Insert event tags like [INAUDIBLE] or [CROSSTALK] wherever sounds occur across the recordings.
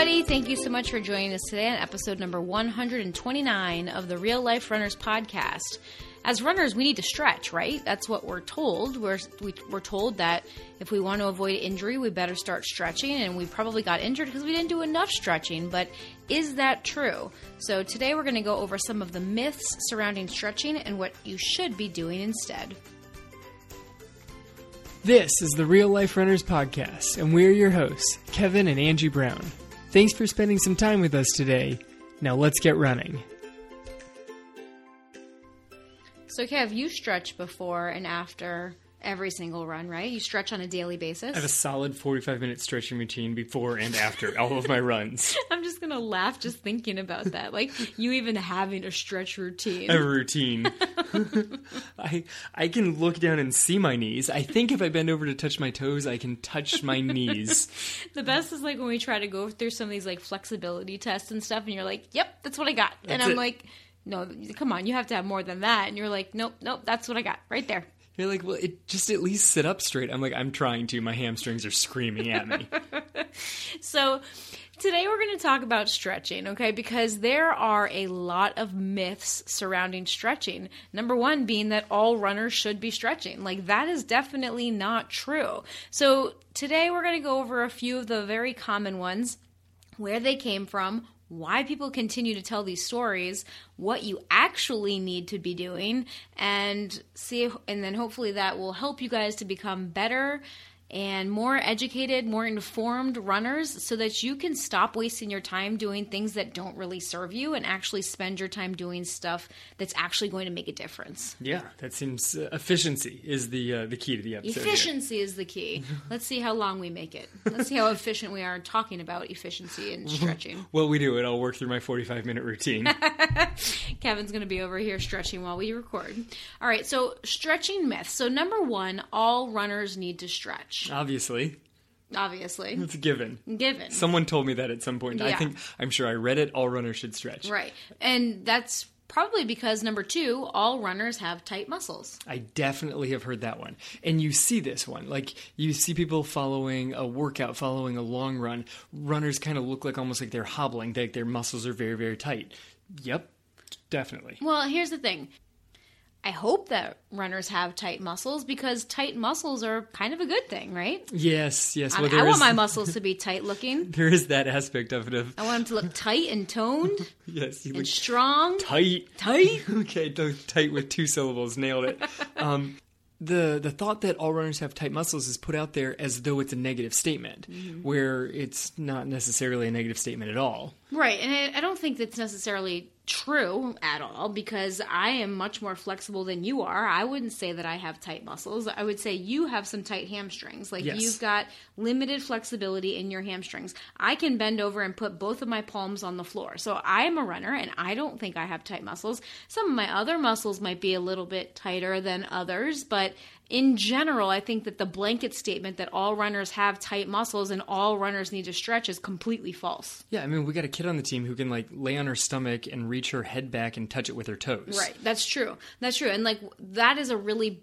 everybody. Thank you so much for joining us today on episode number 129 of the Real Life Runners podcast. As runners, we need to stretch, right? That's what we're told. We're, we, are we are told that if we want to avoid injury, we better start stretching, and we probably got injured because we didn't do enough stretching. But is that true? So today we're going to go over some of the myths surrounding stretching and what you should be doing instead. This is the Real Life Runners Podcast, and we're your hosts, Kevin and Angie Brown. Thanks for spending some time with us today. Now let's get running. So, Kev, you stretch before and after every single run, right? You stretch on a daily basis. I have a solid 45 minute stretching routine before and after all of my runs. [LAUGHS] I'm just going to laugh just thinking about that. Like you even having a stretch routine. A routine. [LAUGHS] I I can look down and see my knees. I think if I bend over to touch my toes, I can touch my knees. [LAUGHS] the best is like when we try to go through some of these like flexibility tests and stuff and you're like, "Yep, that's what I got." That's and I'm it. like, "No, come on, you have to have more than that." And you're like, "Nope, nope, that's what I got right there." You're like, well, it just at least sit up straight. I'm like, I'm trying to. My hamstrings are screaming at me. [LAUGHS] so, today we're going to talk about stretching, okay? Because there are a lot of myths surrounding stretching. Number one being that all runners should be stretching. Like, that is definitely not true. So, today we're going to go over a few of the very common ones where they came from, why people continue to tell these stories, what you actually need to be doing, and see, and then hopefully that will help you guys to become better and more educated, more informed runners so that you can stop wasting your time doing things that don't really serve you and actually spend your time doing stuff that's actually going to make a difference. Yeah, that seems uh, efficiency is the uh, the key to the episode. Efficiency here. is the key. Let's see how long we make it. Let's see how efficient we are talking about efficiency and [LAUGHS] stretching. well, we do it. I'll work through my 45 minute routine. [LAUGHS] Kevin's going to be over here stretching while we record. All right, so stretching myths. So number 1, all runners need to stretch. Obviously. Obviously. It's a given. Given. Someone told me that at some point. Yeah. I think I'm sure I read it. All runners should stretch. Right. And that's probably because number two, all runners have tight muscles. I definitely have heard that one. And you see this one. Like you see people following a workout, following a long run. Runners kind of look like almost like they're hobbling. Like their muscles are very, very tight. Yep. Definitely. Well, here's the thing. I hope that runners have tight muscles because tight muscles are kind of a good thing, right? Yes, yes. Well, I, I want my [LAUGHS] muscles to be tight looking. There is that aspect of it. Of I want them to look tight and toned. [LAUGHS] yes, and strong. Tight, tight. [LAUGHS] okay, tight with two syllables. Nailed it. Um, the the thought that all runners have tight muscles is put out there as though it's a negative statement, mm-hmm. where it's not necessarily a negative statement at all. Right, and I, I don't think that's necessarily true at all because I am much more flexible than you are. I wouldn't say that I have tight muscles. I would say you have some tight hamstrings. Like yes. you've got limited flexibility in your hamstrings. I can bend over and put both of my palms on the floor. So I am a runner and I don't think I have tight muscles. Some of my other muscles might be a little bit tighter than others, but in general, I think that the blanket statement that all runners have tight muscles and all runners need to stretch is completely false. Yeah, I mean, we got a kid on the team who can like lay on her stomach and reach her head back and touch it with her toes. Right. That's true. That's true. And like that is a really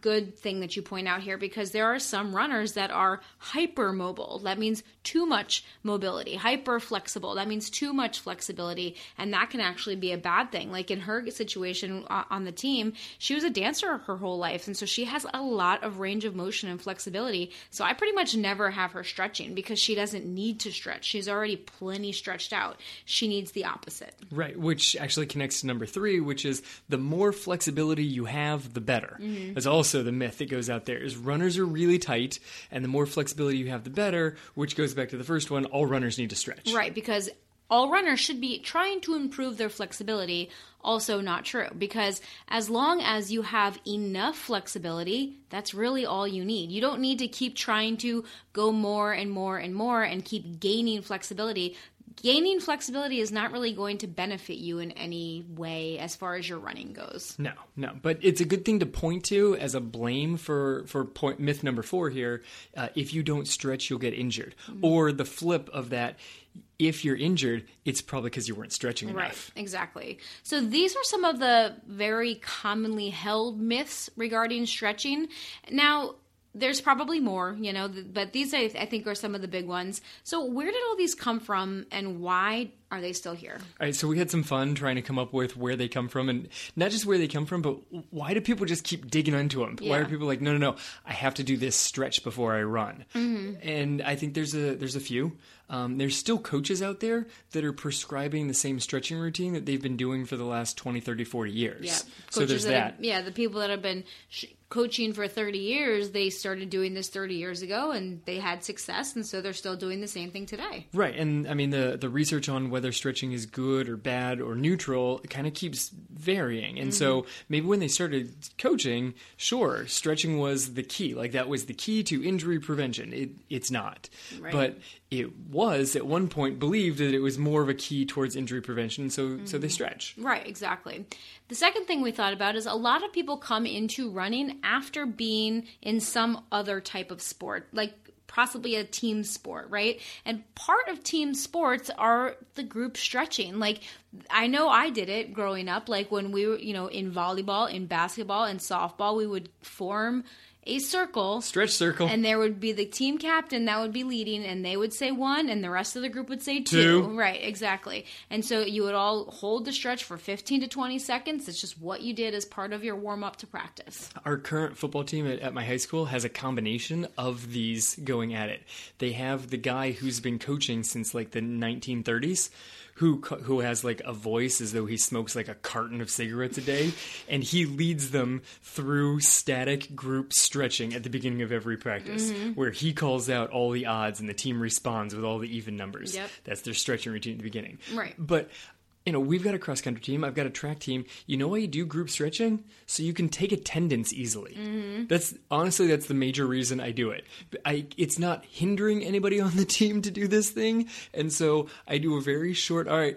good thing that you point out here because there are some runners that are hypermobile. That means too much mobility. Hyper flexible. That means too much flexibility. And that can actually be a bad thing. Like in her situation on the team, she was a dancer her whole life. And so she has a lot of range of motion and flexibility. So I pretty much never have her stretching because she doesn't need to stretch. She's already plenty stretched out. She needs the opposite. Right. Which actually connects to number three, which is the more flexibility you have, the better. Mm-hmm. That's also the myth that goes out there is runners are really tight and the more flexibility you have, the better, which goes back to the first one, all runners need to stretch. Right, because all runners should be trying to improve their flexibility. Also, not true because as long as you have enough flexibility, that's really all you need. You don't need to keep trying to go more and more and more and keep gaining flexibility gaining flexibility is not really going to benefit you in any way as far as your running goes. No, no, but it's a good thing to point to as a blame for for point myth number four here. Uh, if you don't stretch, you'll get injured, mm-hmm. or the flip of that. If you're injured, it's probably because you weren't stretching enough. Right, exactly. So these are some of the very commonly held myths regarding stretching. Now, there's probably more, you know, but these I, I think are some of the big ones. So where did all these come from, and why are they still here? All right, so we had some fun trying to come up with where they come from, and not just where they come from, but why do people just keep digging into them? Why are people like, no, no, no, I have to do this stretch before I run? Mm-hmm. And I think there's a there's a few. Um, there's still coaches out there that are prescribing the same stretching routine that they've been doing for the last 20, 30, 40 years. Yeah, So there's that. that. have- yeah, the people that have been sh- coaching for 30 years, they started doing this 30 years ago, and they had success, and so they're still doing the same thing today. Right, and I mean the the research on whether stretching is good or bad or neutral kind of keeps varying. And so Mm-hmm. maybe when they started coaching, sure, stretching was the key. Like that was the key to injury prevention. It it's not. Right. But it was at one point believed that it was more of a key towards injury prevention, so so Mm-hmm. they stretch. Right, exactly. The second thing we thought about is a lot of people come into running after being in some other type of sport, like possibly a team sport, right? And part of team sports are the group stretching. Like I know I did it growing up, like when we were, you know, in volleyball, in basketball, and softball, we would form a circle Stretch circle. and there would be the team captain that would be leading, and they would say one, and the rest of the group would say two. Two. Right, exactly. And so you would all hold the stretch for 15 to 20 seconds. It's just what you did as part of your warm up to practice. Our current football team at, at my high school has a combination of these going at it. They have the guy who's been coaching since like the 1930s, who who has like a voice as though he smokes like a carton of cigarettes a day, and he leads them through static group stretching at the beginning of every practice, Mm-hmm. where he calls out all the odds and the team responds with all the even numbers. Yep. That's their stretching routine at the beginning. Right. But you know, we've got a cross country team. I've got a track team. You know why you do group stretching? So you can take attendance easily. Mm-hmm. That's honestly that's the major reason I do it. I it's not hindering anybody on the [LAUGHS] team to do this thing, and so I do a very short. All right,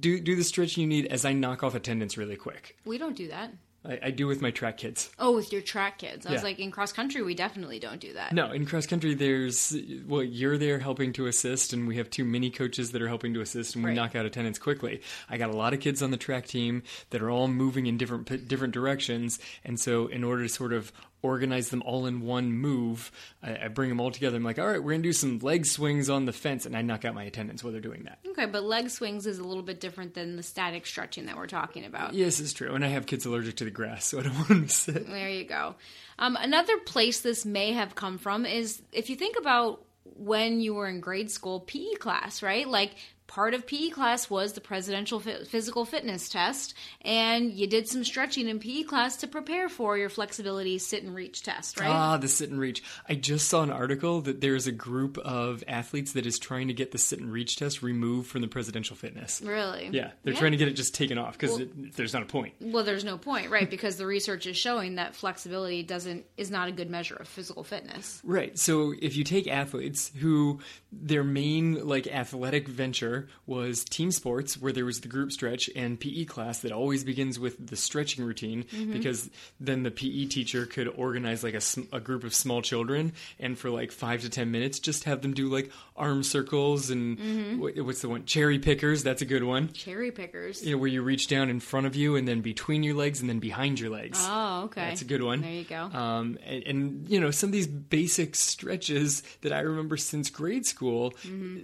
do do the stretch you need as I knock off attendance really quick. We don't do that. I, I do with my track kids. Oh, with your track kids. I was like, in cross country, we definitely don't do that. No, in cross country, there's well, you're there helping to assist, and we have two mini coaches that are helping to assist, and we Right. knock out attendance quickly. I got a lot of kids on the track team that are all moving in different different directions, and so in order to sort of organize them all in one move, I, I bring them all together. I'm like, all right, we're gonna do some leg swings on the fence, and I knock out my attendance while they're doing that. Okay, but leg swings is a little bit different than the static stretching that we're talking about. Yes, it's true, and I have kids allergic to the grass, so I don't want them to sit. There you go. Um, another place this may have come from is if you think about when you were in grade school PE class, right? Like part of PE class was the presidential Phy- physical fitness test, and you did some stretching in PE class to prepare for your flexibility sit and reach test, right? Ah, the sit and reach. I just saw an article that there's a group of athletes that is trying to get the sit and reach test removed from the presidential fitness. really? Yeah, they're trying to get it just taken off because there's not a point. Well, there's no point, right? [LAUGHS] Because the research is showing that flexibility doesn't is not a good measure of physical fitness. Right. So if you take athletes who their main like athletic venture was team sports, where there was the group stretch and PE class that always begins with the stretching routine, because then the PE teacher could organize like a, a group of small children and for like five to ten minutes just have them do like arm circles and what, what's the one cherry pickers. That's a good one. Cherry pickers. You know, where you reach down in front of you and then between your legs and then behind your legs. Oh, okay. That's a good one. There you go. Um, and, and you know some of these basic stretches that I remember since grade school. Mm-hmm.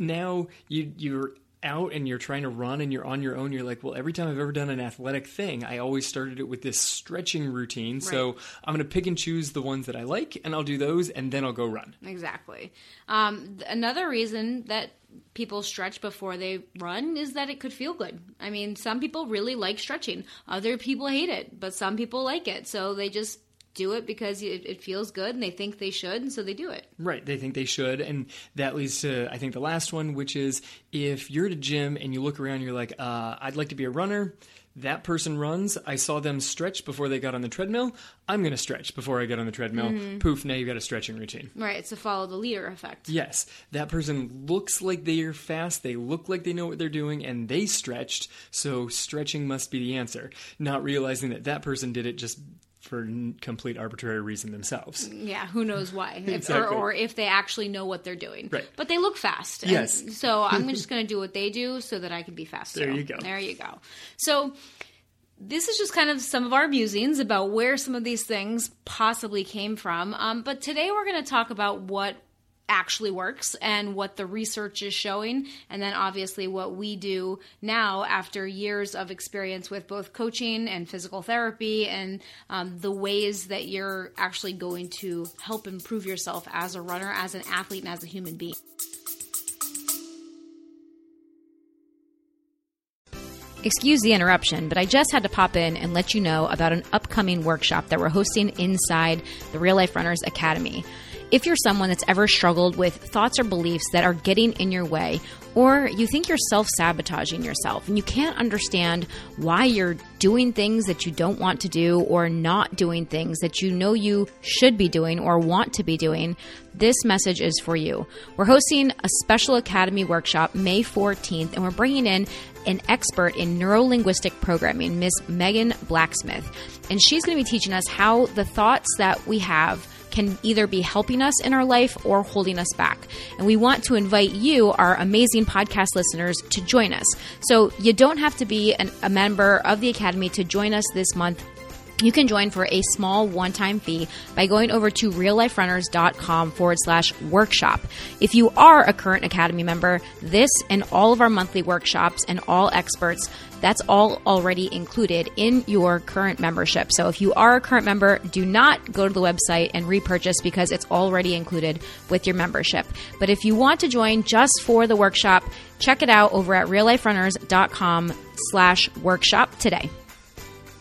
Now you you're out and you're trying to run and you're on your own. You're like, well, every time I've ever done an athletic thing, I always started it with this stretching routine. So I'm going to pick and choose the ones that I like, and I'll do those, and then I'll go run. Exactly. Um, th- another reason that people stretch before they run is that it could feel good. I mean, some people really like stretching, other people hate it, but some people like it. So they just do it because it, it feels good and they think they should, and so they do it. Right, they think they should, and that leads to I think the last one, which is if you're at a gym and you look around, you're like, uh, I'd like to be a runner. That person runs. I saw them stretch before they got on the treadmill. I'm going to stretch before I get on the treadmill. Poof! Now you've got a stretching routine. Right. It's a follow the leader effect. Yes, that person looks like they are fast. They look like they know what they're doing, and they stretched. So stretching must be the answer. Not realizing that that person did it just for n- complete arbitrary reason themselves. Yeah, who knows why? If- Exactly. or, or if they actually know what they're doing. Right. But they look fast. Yes. So I'm [LAUGHS] just going to do what they do so that I can be fast. There too. you go. There you go. So this is just kind of some of our musings about where some of these things possibly came from. Um, but today we're going to talk about what actually works and what the research is showing, and then obviously what we do now after years of experience with both coaching and physical therapy and um, the ways that you're actually going to help improve yourself as a runner, as an athlete, and as a human being. Excuse the interruption, but I just had to pop in and let you know about an upcoming workshop that we're hosting inside the Real Life Runners Academy. If you're someone that's ever struggled with thoughts or beliefs that are getting in your way, or you think you're self sabotaging yourself and you can't understand why you're doing things that you don't want to do or not doing things that you know you should be doing or want to be doing, this message is for you. We're hosting a special Academy workshop May 14th, and we're bringing in an expert in neurolinguistic programming, Miss Megan Blacksmith. And she's going to be teaching us how the thoughts that we have can either be helping us in our life or holding us back. And we want to invite you, our amazing podcast listeners, to join us. So you don't have to be an, a member of the Academy to join us this month. You can join for a small one time fee by going over to realliferunners.com forward slash workshop. If you are a current Academy member, this and all of our monthly workshops and all experts that's all already included in your current membership. So if you are a current member, do not go to the website and repurchase because it's already included with your membership. But if you want to join just for the workshop, check it out over at realliferunners.com slash workshop today.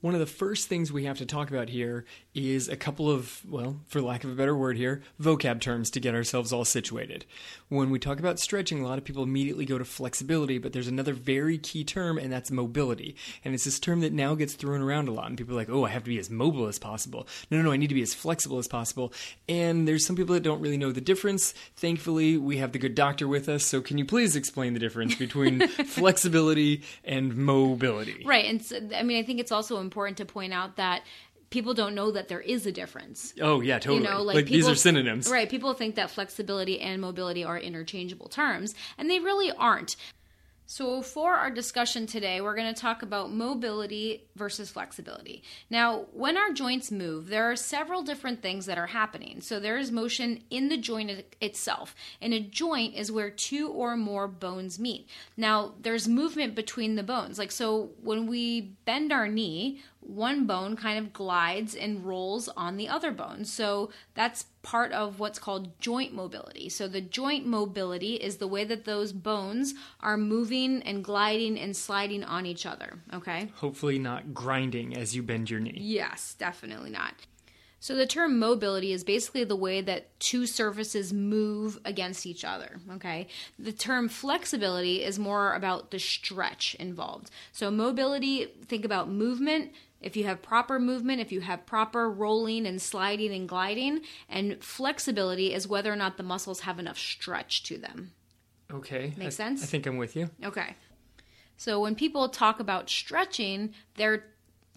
One of the first things we have to talk about here is a couple of, well, for lack of a better word here, vocab terms to get ourselves all situated. When we talk about stretching, a lot of people immediately go to flexibility, but there's another very key term, and that's mobility. And it's this term that now gets thrown around a lot, and people are like, oh, I have to be as mobile as possible. No, no, no, I need to be as flexible as possible. And there's some people that don't really know the difference. Thankfully, we have the good doctor with us, so can you please explain the difference between [LAUGHS] flexibility and mobility? Right. And so, I mean, I think it's also important to point out that people don't know that there is a difference. Oh yeah, totally. You know, like, like people, these are synonyms. Right. People think that flexibility and mobility are interchangeable terms, and they really aren't. So, for our discussion today, we're going to talk about mobility versus flexibility. Now, when our joints move, there are several different things that are happening. So, there is motion in the joint itself, and a joint is where two or more bones meet. Now, there's movement between the bones. Like, so when we bend our knee, one bone kind of glides and rolls on the other bone. So that's part of what's called joint mobility. So the joint mobility is the way that those bones are moving and gliding and sliding on each other. Okay? Hopefully, not grinding as you bend your knee. Yes, definitely not. So the term mobility is basically the way that two surfaces move against each other, okay? The term flexibility is more about the stretch involved. So mobility, think about movement, if you have proper movement, if you have proper rolling and sliding and gliding, and flexibility is whether or not the muscles have enough stretch to them. Okay. Makes I, sense? I think I'm with you. Okay. So when people talk about stretching, they're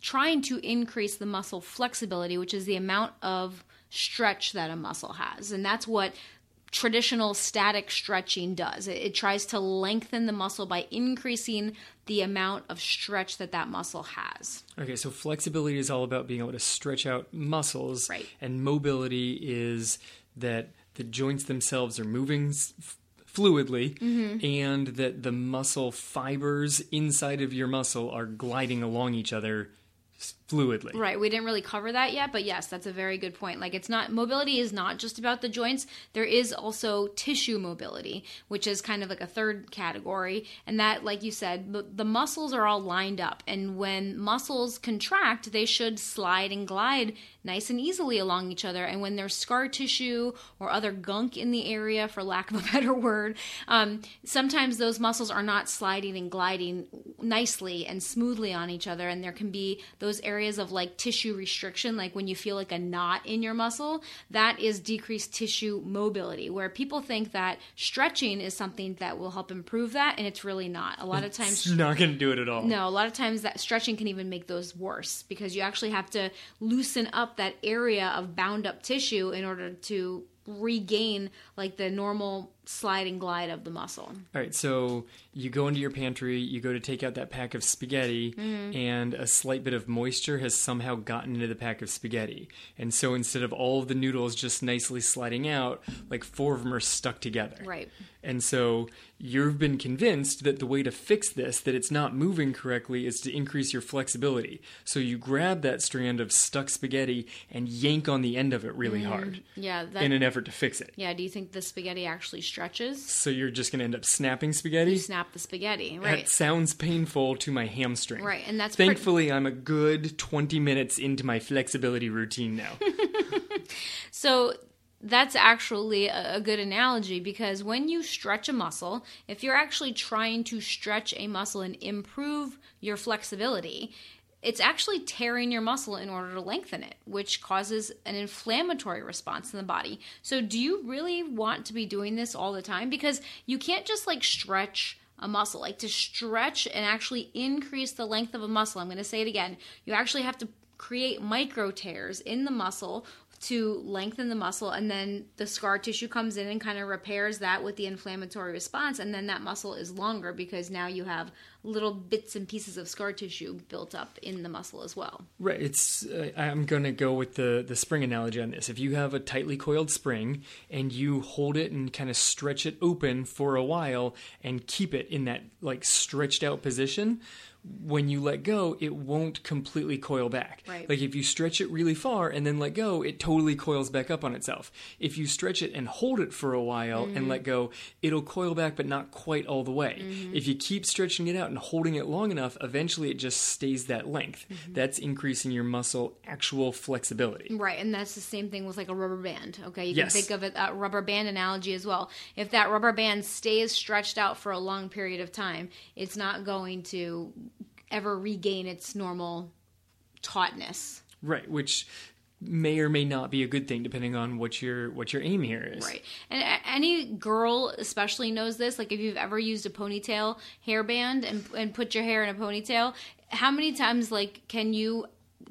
trying to increase the muscle flexibility, which is the amount of stretch that a muscle has. And that's what traditional static stretching does. It, it, tries to lengthen the muscle by increasing the amount of stretch that that muscle has. Okay, so flexibility is all about being able to stretch out muscles, right. and mobility is that the joints themselves are moving f- fluidly mm-hmm. and that the muscle fibers inside of your muscle are gliding along each other fluidly. Right. We didn't really cover that yet, but yes, that's a very good point. Like it's not mobility is not just about the joints. There is also tissue mobility, which is kind of like a third category, and that like you said, the muscles are all lined up, and when muscles contract, they should slide and glide nice and easily along each other. And when there's scar tissue or other gunk in the area, for lack of a [LAUGHS] better word, um, sometimes those muscles are not sliding and gliding nicely and smoothly on each other, and there can be those those areas of like tissue restriction, like when you feel like a knot in your muscle, that is decreased tissue mobility. Where people think that stretching is something that will help improve that, and it's really not. A lot of times, It's [LAUGHS] not going to do it at all. no, a lot of times that stretching can even make those worse because you actually have to loosen up that area of bound up tissue in order to regain like the normal slide and glide of the muscle. All right, so you go into your pantry, you go to take out that pack of spaghetti, Mm-hmm. and a slight bit of moisture has somehow gotten into the pack of spaghetti. And so instead of all of the noodles just nicely sliding out, like four of them are stuck together. Right. And so you've been convinced that the way to fix this, that it's not moving correctly, is to increase your flexibility. So you grab that strand of stuck spaghetti and yank on the end of it really hard Yeah, that in an effort to fix it. Yeah, do you think the spaghetti actually stretches? So you're just going to end up snapping spaghetti? You snap the spaghetti, right? That sounds painful to my hamstring. Right, and that's thankfully I'm a good 20 minutes into my flexibility routine now. [LAUGHS] So that's actually a good analogy because when you stretch a muscle, if you're actually trying to stretch a muscle and improve your flexibility, it's actually tearing your muscle in order to lengthen it, which causes an inflammatory response in the body. So, do you really want to be doing this all the time? Because you can't just like stretch a muscle. Like to stretch and actually increase the length of a muscle, I'm going to say it again, you actually have to create micro tears in the muscle to lengthen the muscle and then the scar tissue comes in and kind of repairs that with the inflammatory response and then that muscle is longer because now you have little bits and pieces of scar tissue built up in the muscle as well. right, it's uh, I'm going to go with the the spring analogy on this. If you have a tightly coiled spring and you hold it and kind of stretch it open for a while and keep it in that like stretched out position, when you let go, it won't completely coil back. Right. Like if you stretch it really far and then let go, it totally coils back up on itself. If you stretch it and hold it for a while and mm-hmm. let go, it'll coil back but not quite all the way. Mm-hmm. If you keep stretching it out and holding it long enough, eventually it just stays that length. Mm-hmm. That's increasing your muscle actual flexibility. Right, and that's the same thing with like a rubber band. Okay, you Yes. can think of it a rubber band analogy as well. If that rubber band stays stretched out for a long period of time, it's not going to ever regain its normal tautness. Right, which may or may not be a good thing depending on what your what your aim here is. Right. And any girl especially knows this. Like if you've ever used a ponytail hairband and and put your hair in a ponytail, how many times like can you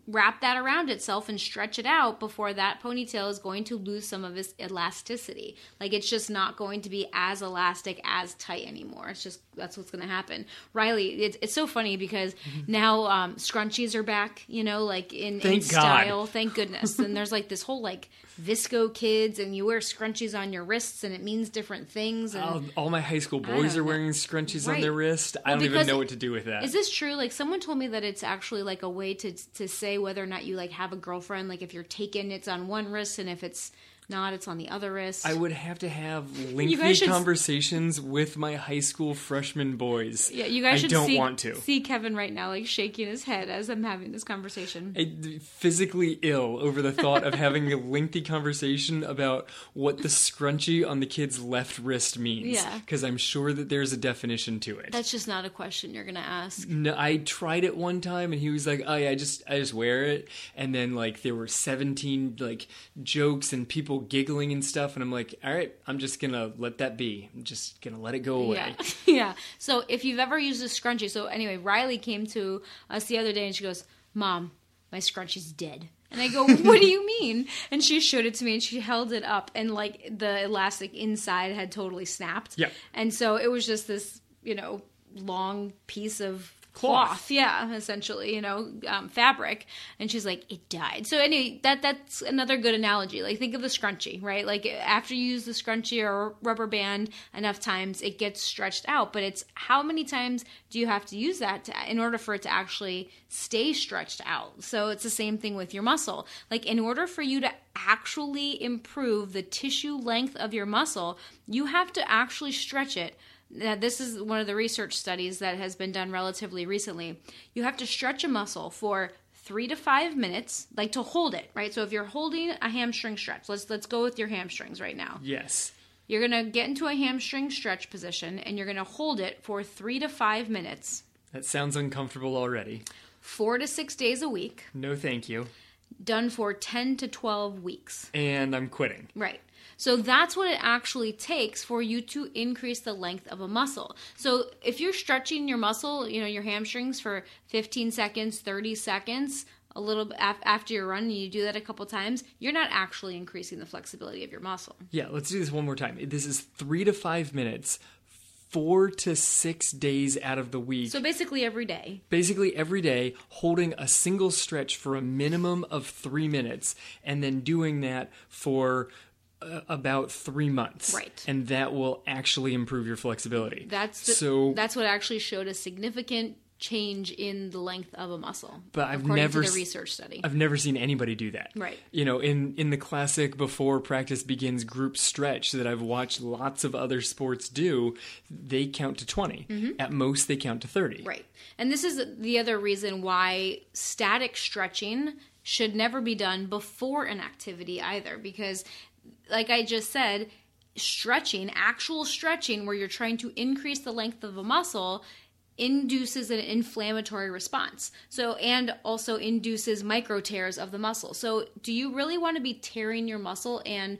wrap that around itself and stretch it out before that ponytail is going to lose some of its elasticity. Like it's just not going to be as elastic, as tight anymore. It's just that's what's going to happen. Riley, it's, it's so funny because now um, scrunchies are back. You know, like in, in Thank God. style. Thank goodness. and there's like this whole like VSCO kids, and you wear scrunchies on your wrists, and it means different things. And All, all my high school boys are wearing scrunchies on their wrist. I Well, don't even know what to do with that. Is this true? Like someone told me that it's actually like a way to to say whether or not you like have a girlfriend. Like if you're taken, it's on one wrist, and if it's not, it's on the other wrist. I would have to have [LAUGHS] lengthy should- conversations with my high school freshman boys. yeah, you guys I should don't see, want to. see Kevin right now, like shaking his head as I'm having this conversation. I'm physically ill over the thought of having a lengthy conversation about what the scrunchie on the kid's left wrist means. Yeah. Because I'm sure that there's a definition to it. That's just not a question you're gonna ask. No, I tried it one time and he was like, "Oh yeah, I just I just wear it." And then like there were 17 like jokes and people giggling and stuff and I'm like, "All right, I'm just to let that be. I'm just to let it go away." Yeah, [LAUGHS] yeah. So if you've ever used a scrunchie, so anyway, Riley came to us the other day and she goes, "Mom, my scrunchie's dead." And I go, [LAUGHS] "What do you mean?" And she showed it to me and she held it up and like the elastic inside had totally snapped. Yeah. And so it was just this, you know, long piece of Cloth. cloth, yeah, essentially, you know, um, fabric. And she's like, it died. So anyway, that that's another good analogy. Like think of the scrunchie, right? Like after you use the scrunchie or rubber band enough times, it gets stretched out. But it's how many times do you have to use that to, in order for it to actually stay stretched out? So it's the same thing with your muscle. Like in order for you to actually improve the tissue length of your muscle, you have to actually stretch it now, this is one of the research studies that has been done relatively recently. You have to stretch a muscle for three to five minutes, like to hold it, right? So if you're holding a hamstring stretch, let's let's go with your hamstrings right now. Yes. You're gonna get into a hamstring stretch position and you're gonna hold it for three to five minutes. That sounds uncomfortable already. four to six days a week, No, thank you. done for 10 to 12 weeks. And I'm quitting. Right. So that's what it actually takes for you to increase the length of a muscle. So if you're stretching your muscle, you know, your hamstrings for 15 seconds, 30 seconds, a little after your run, and you do that a couple times, you're not actually increasing the flexibility of your muscle. Yeah, let's do this one more time. This is three to five minutes, four to six days out of the week. So basically every day. basically every day holding a single stretch for a minimum of three minutes and then doing that for about three months Right. and that will actually improve your flexibility That's the, so that's what actually showed a significant change in the length of a muscle. But I've never to the research study. I've never seen anybody do that. Right. You know, in in the classic before practice begins group stretch that I've watched lots of other sports do, they count to 20. At most they count to 30. Mm-hmm. Right. And this is the other reason why static stretching should never be done before an activity either because like I just said, stretching, actual stretching where you're trying to increase the length of a muscle induces an inflammatory response. So and also induces micro tears of the muscle. So do you really want to be tearing your muscle and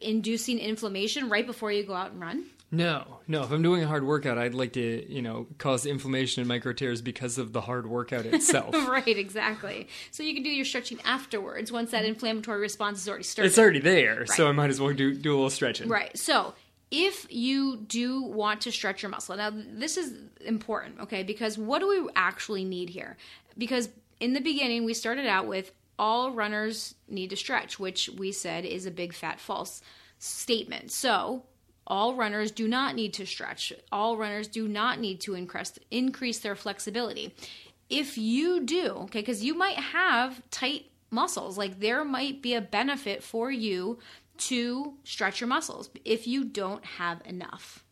inducing inflammation right before you go out and run? No, no. If I'm doing a hard workout, I'd like to, you know, cause inflammation and micro tears because of the hard workout [LAUGHS] itself. Right, exactly. So you can do your stretching afterwards once that inflammatory response is already started. it's already there, so I might as well do do a little stretching. Right. So if you do want to stretch your muscle, now this is important, okay? Because what do we actually need here? Because in the beginning, we started out with all runners need to stretch, which we said is a big fat false statement. So all runners do not need to stretch. All runners do not need to increase increase their flexibility. If you do, okay, because you might have tight muscles, like there might be a benefit for you to stretch your muscles if you don't have enough.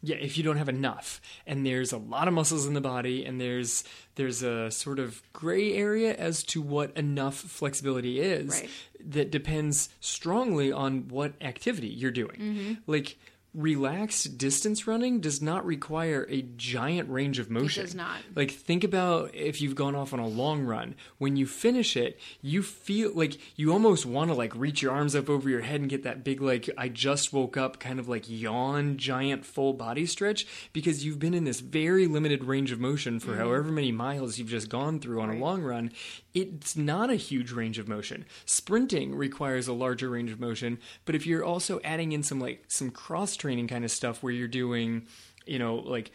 Yeah, if you don't have enough, and there's a lot of muscles in the body, and there's there's a sort of gray area as to what enough flexibility is Right. that depends strongly on what activity you're doing. Mm-hmm. Like relaxed distance running does not require a giant range of motion. It does not. Like think about if you've gone off on a long run. When you finish it, you feel like you almost want to like reach your arms up over your head and get that big like I just woke up kind of like yawn giant full body stretch because you've been in this very limited range of motion for mm-hmm. however many miles you've just gone through on a long run. It's not a huge range of motion. Sprinting requires a larger range of motion, but if you're also adding in some like some cross training kind of stuff where you're doing, you know, like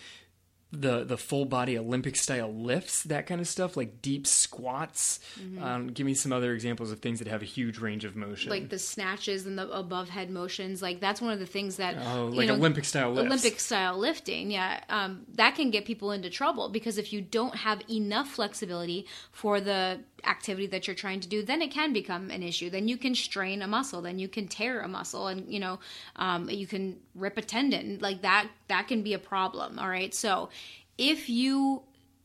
the the full body Olympic style lifts, that kind of stuff, like deep squats. Um, give me some other examples of things that have a huge range of motion. Like the snatches and the above head motions, like that's one of the things that oh, you like know, Olympic style lifts. Olympic style lifting, yeah, um, that can get people into trouble because if you don't have enough flexibility for the activity that you're trying to do, then it can become an issue. Then you can strain a muscle, then you can tear a muscle, and you know, um, you can rip a tendon. Like that, that can be a problem. All right, so if you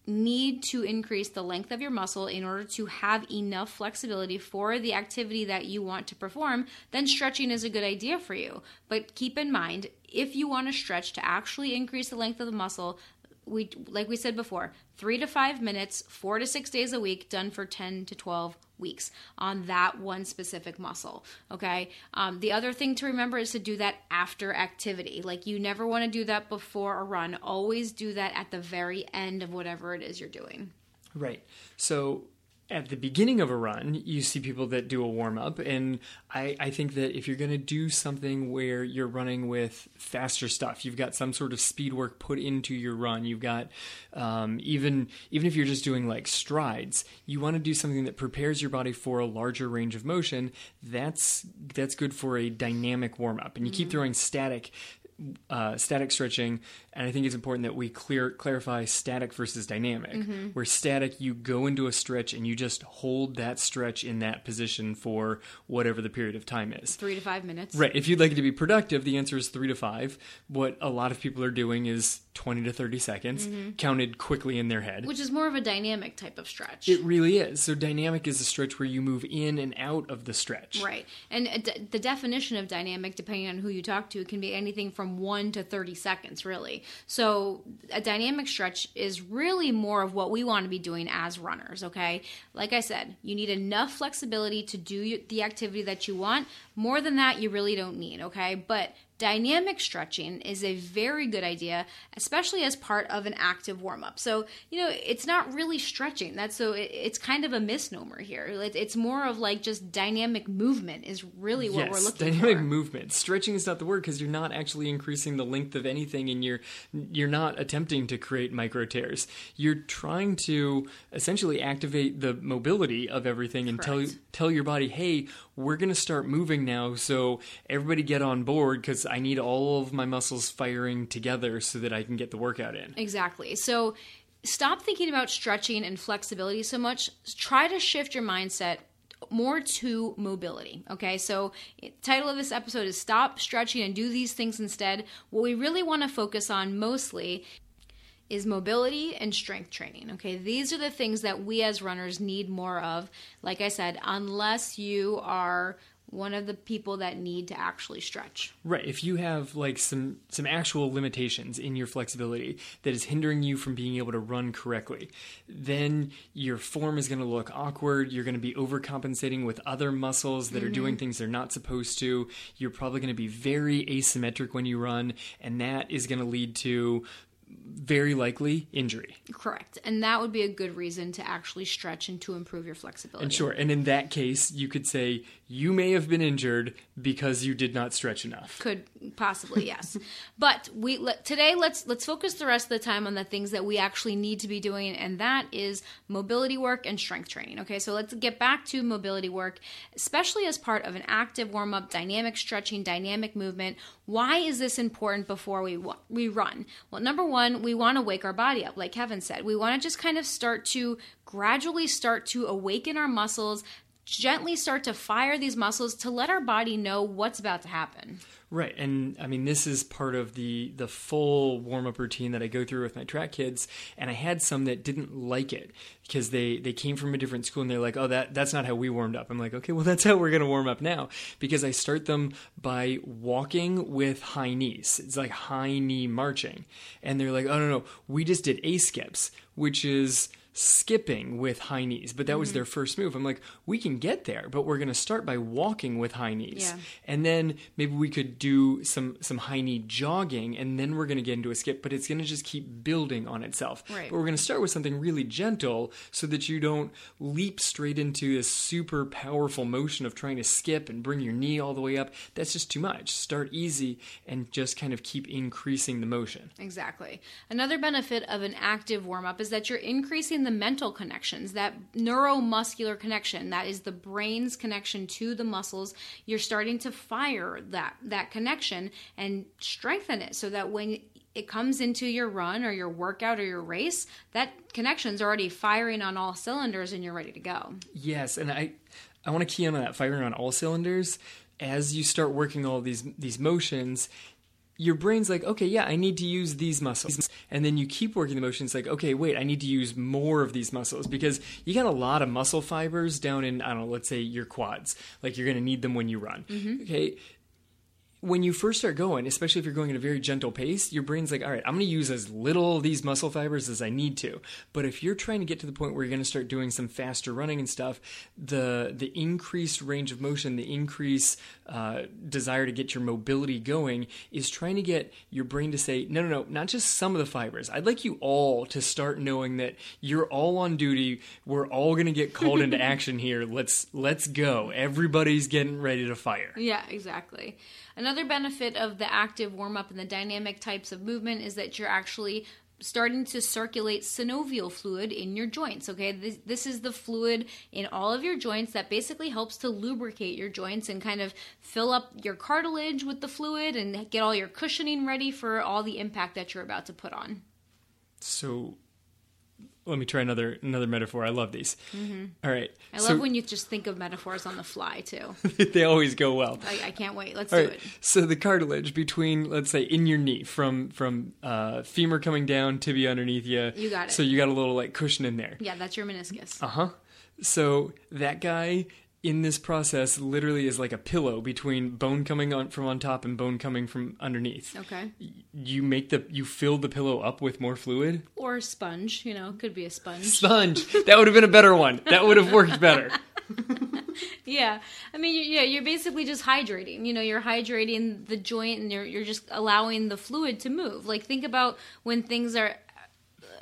need to increase the length of your muscle in order to have enough flexibility for the activity that you want to perform, then stretching is a good idea for you. But keep in mind, if you want to stretch to actually increase the length of the muscle, we like we said before, 3 to 5 minutes, 4 to 6 days a week done for 10 to 12 weeks on that one specific muscle. Okay. Um, the other thing to remember is to do that after activity. Like you never want to do that before a run. Always do that at the very end of whatever it is you're doing. Right. So at the beginning of a run, you see people that do a warm up, and I, I think that if you're going to do something where you're running with faster stuff, you've got some sort of speed work put into your run. You've got um, even even if you're just doing like strides, you want to do something that prepares your body for a larger range of motion. That's that's good for a dynamic warm up, and you keep throwing static uh, static stretching, and I think it's important that we clear clarify static versus dynamic. Where static, you go into a stretch and you just hold that stretch in that position for whatever the period of time is. Three to five minutes. Right. If you'd like it to be productive, the answer is three to five. What a lot of people are doing is 20 to 30 seconds, counted quickly in their head. Which is more of a dynamic type of stretch. It really is. So dynamic is a stretch where you move in and out of the stretch. Right. And uh, d- the definition of dynamic, depending on who you talk to, can be anything from 1 to 30 seconds, really. So a dynamic stretch is really more of what we want to be doing as runners, okay? Like I said, you need enough flexibility to do the activity that you want. More than that, you really don't need, okay? But Dynamic stretching is a very good idea, especially as part of an active warm up. So, you know, it's not really stretching. That's so it, it's kind of a misnomer here. It, it's more of like just dynamic movement is really what yes, we're looking dynamic for. Dynamic movement. Stretching is not the word because you're not actually increasing the length of anything, and you're you're not attempting to create micro tears. You're trying to essentially activate the mobility of everything and tell tell your body, hey, we're gonna start moving now. So everybody get on board because I need all of my muscles firing together so that I can get the workout in. Exactly. So stop thinking about stretching and flexibility so much. Try to shift your mindset more to mobility. Okay, so title of this episode is Stop Stretching and Do These Things Instead. What we really want to focus on mostly is mobility and strength training. Okay, these are the things that we as runners need more of. Like I said, unless you are one of the people that need to actually stretch. Right. If you have like some some actual limitations in your flexibility that is hindering you from being able to run correctly, then your form is going to look awkward. You're going to be overcompensating with other muscles that are doing mm-hmm. things they're not supposed to. You're probably going to be very asymmetric when you run, and that is going to lead to very likely injury. Correct. And that would be a good reason to actually stretch and to improve your flexibility. And sure, and in that case, you could say you may have been injured because you did not stretch enough. could possibly yes [LAUGHS] but we let, today let's let's focus the rest of the time on the things that we actually need to be doing and that is mobility work and strength training okay so let's get back to mobility work especially as part of an active warm up dynamic stretching dynamic movement why is this important before we we run well number one we want to wake our body up like kevin said. We want to just kind of start to gradually start to awaken our muscles gently start to fire these muscles to let our body know what's about to happen Right, and I mean this is part of the the full warm up routine that I go through with my track kids, and I had some that didn't like it because they they came from a different school and they're like, oh that that's not how we warmed up. I'm like, okay, well [LAUGHS] that's how we're gonna warm up now because I start them by walking with high knees. It's like high knee marching, and they're like, oh no no, we just did a skips, which is skipping with high knees, but that Mm-hmm. was their first move. I'm like, we can get there, but we're going to start by walking with high knees. Yeah. And then maybe we could do some some high knee jogging and then we're going to get into a skip, but it's going to just keep building on itself. Right. But we're going to start with something really gentle so that you don't leap straight into this super powerful motion of trying to skip and bring your knee all the way up. That's just too much. Start easy and just kind of keep increasing the motion. Exactly. Another benefit of an active warm up is that you're increasing the mental connections, that neuromuscular connection, that is the brain's connection to the muscles. You're starting to fire that that connection and strengthen it so that when it comes into your run or your workout or your race, that connection's already firing on all cylinders and you're ready to go. Yes, and I I want to key in on that firing on all cylinders. As you start working all these these motions, your brain's like, okay, yeah, I need to use these muscles. And then you keep working the motions like, okay, wait, I need to use more of these muscles because you got a lot of muscle fibers down in, I don't know, let's say your quads. Like you're going to need them when you run. Mm-hmm. Okay when you first start going, especially if you're going at a very gentle pace, your brain's like, all right, I'm going to use as little of these muscle fibers as I need to. But if you're trying to get to the point where you're going to start doing some faster running and stuff, the the increased range of motion, the increased uh, desire to get your mobility going is trying to get your brain to say, no, no, no, not just some of the fibers. I'd like you all to start knowing that you're all on duty. We're all going to get called into [LAUGHS] action here. Let's let's go. Everybody's getting ready to fire. Yeah, exactly. Another benefit of the active warm up and the dynamic types of movement is that you're actually starting to circulate synovial fluid in your joints. Okay, this, this is the fluid in all of your joints that basically helps to lubricate your joints and kind of fill up your cartilage with the fluid and get all your cushioning ready for all the impact that you're about to put on. So let me try another another metaphor. I love these. All right. Mm-hmm. I so love when you just think of metaphors on the fly too. [LAUGHS] they always go well. I, I can't wait. Let's All do right. it. So the cartilage between, let's say, in your knee, from from uh, femur coming down, tibia underneath you. You got it. So you got a little like cushion in there. Yeah, that's your meniscus. Uh huh. So that guy in this process literally is like a pillow between bone coming on from on top and bone coming from underneath. Okay. You make the you fill the pillow up with more fluid. Or a sponge. You know, could be a sponge. Sponge. that would have been a better one. That would have worked better. [LAUGHS] Yeah, I mean, you- yeah, you're basically just hydrating. You know, you're hydrating the joint, and you're you're just allowing the fluid to move. Like think about when things are.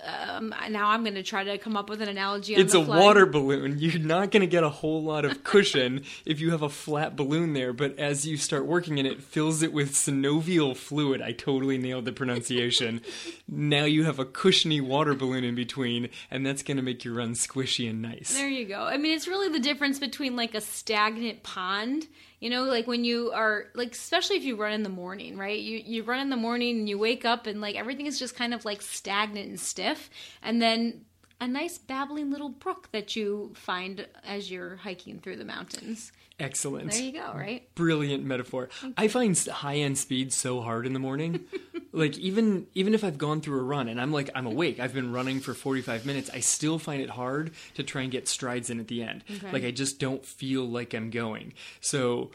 Um, now I'm going to try to come up with an analogy. On It's a fly. water balloon. You're not going to get a whole lot of cushion [LAUGHS] if you have a flat balloon there, but as you start working in it, fills it with synovial fluid. I totally nailed the pronunciation. [LAUGHS] now you have a cushiony water balloon in between, and that's going to make your run squishy and nice. There you go. I mean, it's really the difference between like a stagnant pond. You know, like when you are like, especially if you run in the morning, right? You you run in the morning and you wake up and like everything is just kind of like stagnant and stiff, and then a nice babbling little brook that you find as you're hiking through the mountains. Excellent. There you go, right? Brilliant metaphor. I find high end speed so hard in the morning. [LAUGHS] like even even if I've gone through a run and I'm like I'm awake, I've been running for 45 minutes, I still find it hard to try and get strides in at the end. Okay. Like I just don't feel like I'm going. So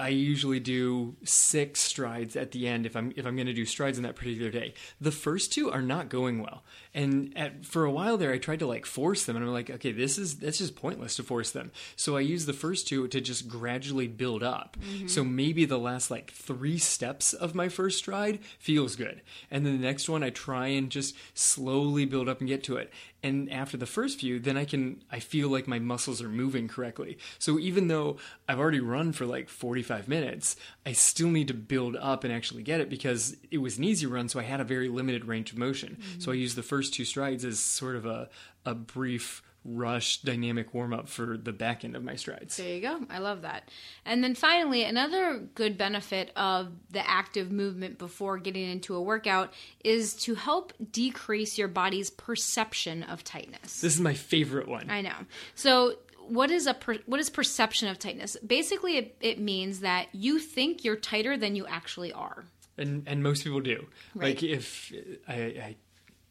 I usually do six strides at the end if I'm if I'm going to do strides in that particular day. The first two are not going well, and at, for a while there, I tried to like force them, and I'm like, okay, this is that's just pointless to force them. So I use the first two to just gradually build up. Mm-hmm. So maybe the last like three steps of my first stride feels good, and then the next one I try and just slowly build up and get to it. And after the first few, then I can I feel like my muscles are moving correctly. So even though I've already run for like 45 minutes, I still need to build up and actually get it because it was an easy run, so I had a very limited range of motion. So I mm-hmm. used the first two strides as sort of a a brief rush dynamic warm up for the back end of my strides. There you go. I love that. And then finally, another good benefit of the active movement before getting into a workout is to help decrease your body's perception of tightness. This is my favorite one. I know. So, what is a per, what is perception of tightness? Basically, it, it means that you think you're tighter than you actually are. and and most people do. Right. Like if I, I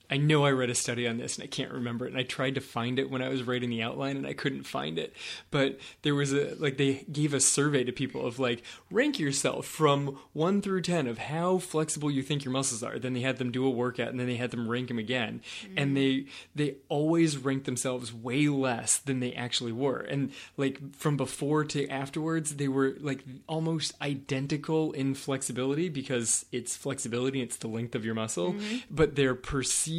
I know I read a study on this and I can't remember it, and I tried to find it when I was writing the outline and I couldn't find it. But there was a like they gave a survey to people of like rank yourself from one through ten of how flexible you think your muscles are. Then they had them do a workout and then they had them rank them again, mm-hmm. and they they always ranked themselves way less than they actually were. And like from before to afterwards, they were like almost identical in flexibility because it's flexibility, it's the length of your muscle, mm-hmm. but their perceived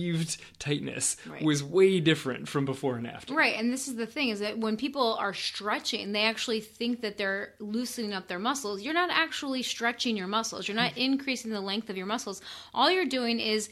tightness Right. was way different from before and after. Right, and this is the thing is that when people are stretching, they actually think that they're loosening up their muscles. You're not actually stretching your muscles. You're not increasing the length of your muscles. All you're doing is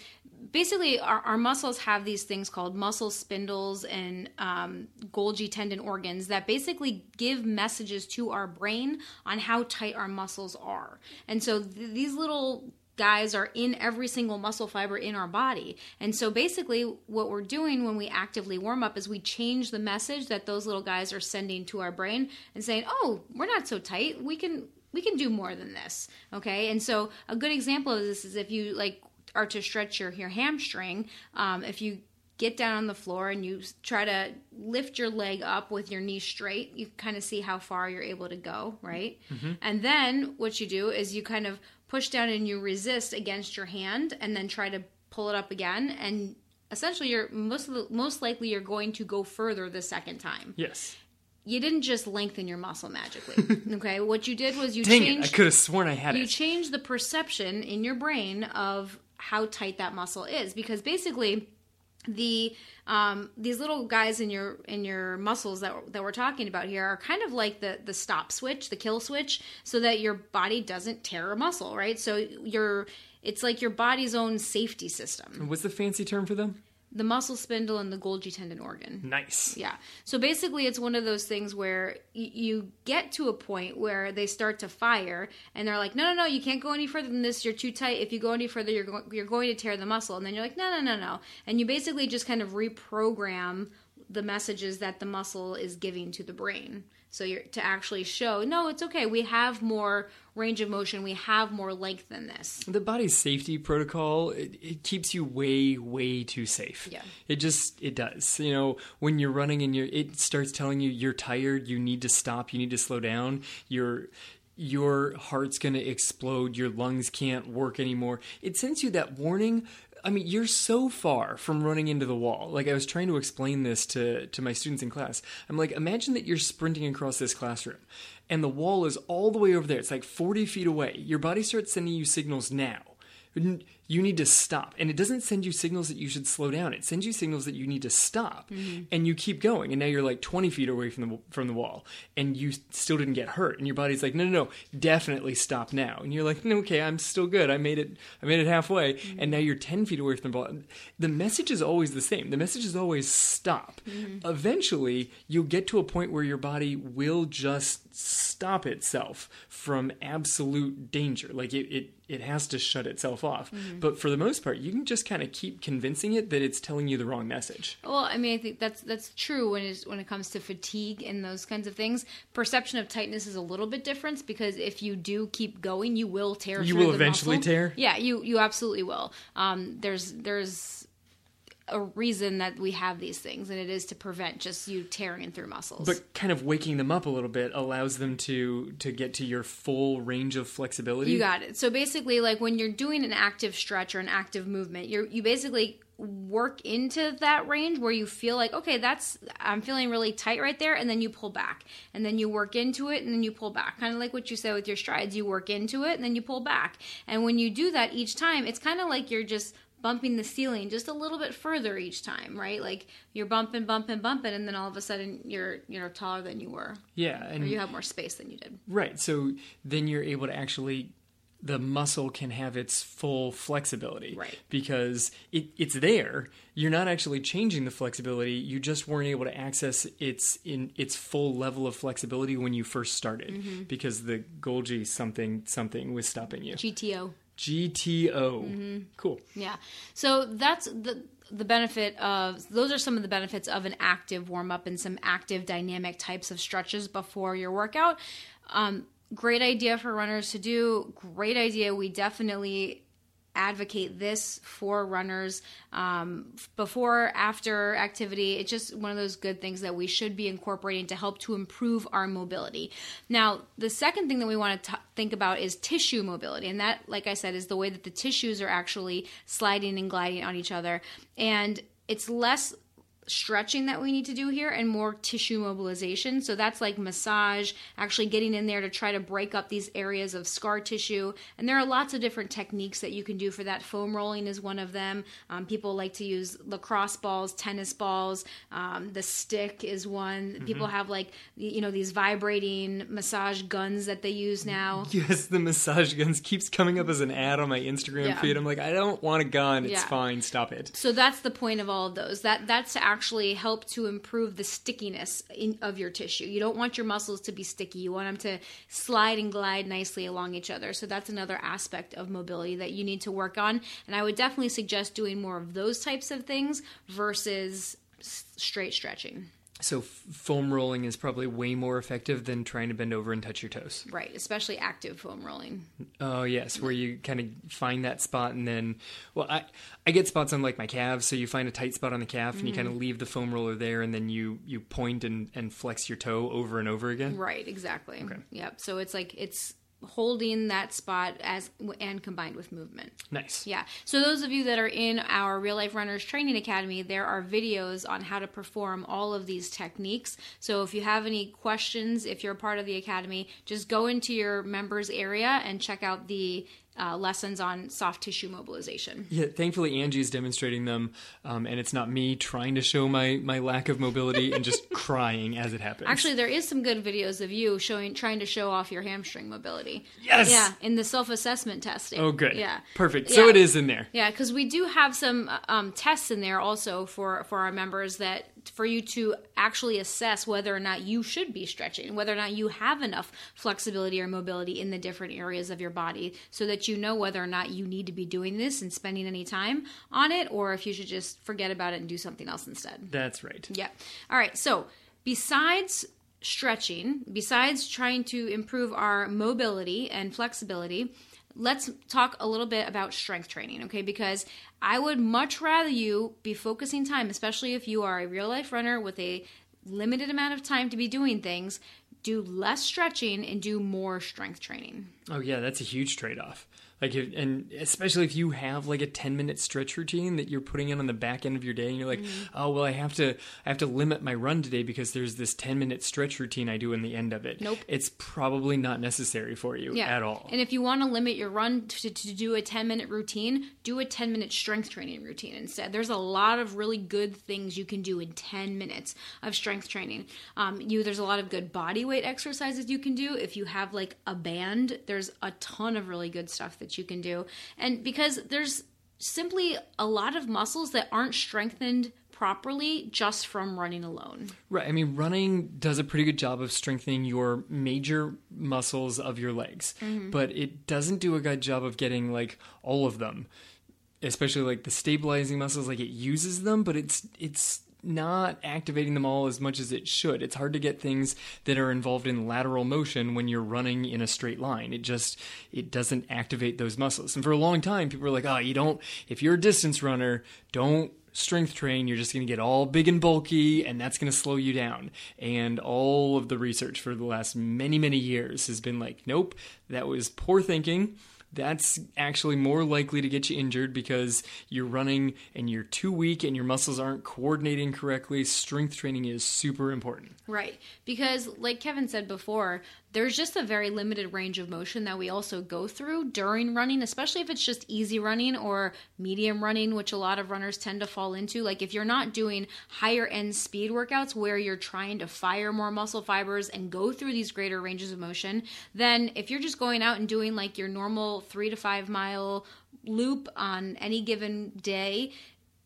basically our, our muscles have these things called muscle spindles and um, Golgi tendon organs that basically give messages to our brain on how tight our muscles are. And so th- these little guys are in every single muscle fiber in our body. And so basically what we're doing when we actively warm up is we change the message that those little guys are sending to our brain and saying, "Oh, we're not so tight. We can we can do more than this." Okay? And so a good example of this is if you like are to stretch your your hamstring, um, if you get down on the floor and you try to lift your leg up with your knee straight you kind of see how far you're able to go right and then what you do is you kind of push down and you resist against your hand and then try to pull it up again and essentially you're most of the most likely you're going to go further the second time Yes. you didn't just lengthen your muscle magically [LAUGHS] okay what you did was you Dang changed it! I could have sworn I had it you it. change the perception in your brain of how tight that muscle is because basically the um, these little guys in your in your muscles that that we're talking about here are kind of like the the stop switch, the kill switch, so that your body doesn't tear a muscle, right? So your it's like your body's own safety system. What's the fancy term for them? The muscle spindle and the Golgi tendon organ. Nice. Yeah. So basically, it's one of those things where y- you get to a point where they start to fire, and they're like, "No, no, no, you can't go any further than this. You're too tight. If you go any further, you're go- you're going to tear the muscle." And then you're like, "No, no, no, no," and you basically just kind of reprogram the messages that the muscle is giving to the brain. So you're to actually show, no, it's okay. We have more range of motion. We have more length than this. The body's safety protocol it, it keeps you way way too safe. Yeah. It just it does. You know, when you're running and you're it starts telling you you're tired, you need to stop, you need to slow down. Your your heart's going to explode, your lungs can't work anymore. It sends you that warning I mean, you're so far from running into the wall. Like I was trying to explain this to to my students in class. I'm like, imagine that you're sprinting across this classroom, and the wall is all the way over there. It's like 40 feet away. Your body starts sending you signals now. You need to stop, and it doesn't send you signals that you should slow down. It sends you signals that you need to stop, mm-hmm. and you keep going. And now you're like 20 feet away from the from the wall, and you still didn't get hurt. And your body's like, no, no, no, definitely stop now. And you're like, no, okay, I'm still good. I made it. I made it halfway, mm-hmm. and now you're 10 feet away from the wall. The message is always the same. The message is always stop. Mm-hmm. Eventually, you'll get to a point where your body will just stop itself from absolute danger. Like it, it, it has to shut itself off. But for the most part, you can just kind of keep convincing it that it's telling you the wrong message. Well, I mean, I think that's that's true when it's when it comes to fatigue and those kinds of things. Perception of tightness is a little bit different because if you do keep going, you will tear. You will eventually muscle. tear? Yeah, you you absolutely will. Um, there's there's a reason that we have these things, and it is to prevent just you tearing through muscles. But kind of waking them up a little bit allows them to to get to your full range of flexibility. You got it. So basically, like when you're doing an active stretch or an active movement, you're you basically work into that range where you feel like okay that's i'm feeling really tight right there and then you pull back and then you work into it and then you pull back kind of like what you said with your strides you work into it and then you pull back and when you do that each time it's kind of like you're just bumping the ceiling just a little bit further each time right like you're bumping bumping bumping and then all of a sudden you're you know taller than you were yeah, or and you have more space than you did right. So then you're able to actually the muscle can have its full flexibility. Right. Because it, it's there. You're not actually changing the flexibility. You just weren't able to access its in its full level of flexibility when you first started. Mm-hmm. Because the Golgi something something was stopping you. gto GTO. Mm-hmm. Cool. Yeah. So that's the the benefit of those are some of the benefits of an active warm up and some active dynamic types of stretches before your workout. Um, great idea for runners to do. Great idea. We definitely advocate this for runners um, before after activity. It's just one of those good things that we should be incorporating to help to improve our mobility. Now the second thing that we want to t- think about is tissue mobility and that like i said is the way that the tissues are actually sliding and gliding on each other. And it's less stretching that we need to do here and more tissue mobilization. So that's like massage, actually getting in there to try to break up these areas of scar tissue. And there are lots of different techniques that you can do for that. Foam rolling is one of them. Um, people like to use lacrosse balls, tennis balls. Um, the stick is one. People have like, you know, these vibrating massage guns that they use now. Yes, the massage guns keeps coming up as an ad on my Instagram Yeah. feed. I'm like, I don't want a gun. It's Yeah. fine. Stop it. So that's the point of all of those. That that's to actually help to improve the stickiness in, of your tissue. You don't want your muscles to be sticky. You want them to slide and glide nicely along each other. So that's another aspect of mobility that you need to work on. And I would definitely suggest doing more of those types of things versus straight stretching. So foam rolling is probably way more effective than trying to bend over and touch your toes. Right, especially active foam rolling. Oh yes, where you kind of find that spot and then, well, I I get spots on like my calves, so you find a tight spot on the calf and you kind of mm-hmm. leave the foam roller there, and then you you point and and flex your toe over and over again. Right, exactly. Okay. Yep. So it's like it's holding that spot as and combined with movement. Nice. Yeah. So those of you that are in our Real Life Runners Training Academy, there are videos on how to perform all of these techniques. So if you have any questions, if you're a part of the academy, just go into your members area and check out the uh, lessons on soft tissue mobilization. Yeah, thankfully Angie's demonstrating them, um, and it's not me trying to show my my lack of mobility and just [LAUGHS] crying as it happens. Actually, there is some good videos of you showing trying to show off your hamstring mobility. Yes! Yeah, in the self assessment testing. oh, good. Yeah. perfect. So Yeah. it is in there. Yeah, because we do have some uh, um, tests in there also for for our members that for you to actually assess whether or not you should be stretching, whether or not you have enough flexibility or mobility in the different areas of your body, so that you know whether or not you need to be doing this and spending any time on it, or if you should just forget about it and do something else instead. That's right. Yeah. All right. So, besides stretching, besides trying to improve our mobility and flexibility, let's talk a little bit about strength training, okay? Because I would much rather you be focusing time, especially if you are a real life runner with a limited amount of time to be doing things, do less stretching and do more strength training. Oh yeah, that's a huge trade off. Like, if, and especially if you have like a ten minute stretch routine that you're putting in on the back end of your day, and you're like, Mm-hmm. oh well, I have to, I have to limit my run today because there's this ten minute stretch routine I do in the end of it. Nope. it's probably not necessary for you at all. And if you want to limit your run to, to do a 10 minute routine, do a 10 minute strength training routine instead. There's a lot of really good things you can do in 10 minutes of strength training. Um, you There's a lot of good body weight exercises you can do. If you have like a band, there's a ton of really good stuff that you can do. And because there's simply a lot of muscles that aren't strengthened properly just from running alone. Right. I mean, running does a pretty good job of strengthening your major muscles of your legs, Mm-hmm. but it doesn't do a good job of getting like all of them, especially like the stabilizing muscles. Like it uses them, but it's it's not activating them all as much as it should. It's hard to get things that are involved in lateral motion when you're running in a straight line. It just it doesn't activate those muscles. And for a long time, people were like, "Oh, you don't. If you're a distance runner, don't." strength train, you're just going to get all big and bulky, and that's going to slow you down. And all of the research for the last many, many years has been like, nope, that was poor thinking. That's actually more likely to get you injured because you're running and you're too weak and your muscles aren't coordinating correctly. Strength training is super important. Right. Because, like Kevin said before, there's just a very limited range of motion that we also go through during running, especially if it's just easy running or medium running, which a lot of runners tend to fall into. Like, if you're not doing higher end speed workouts where you're trying to fire more muscle fibers and go through these greater ranges of motion, then if you're just going out and doing like your normal three to five mile loop on any given day,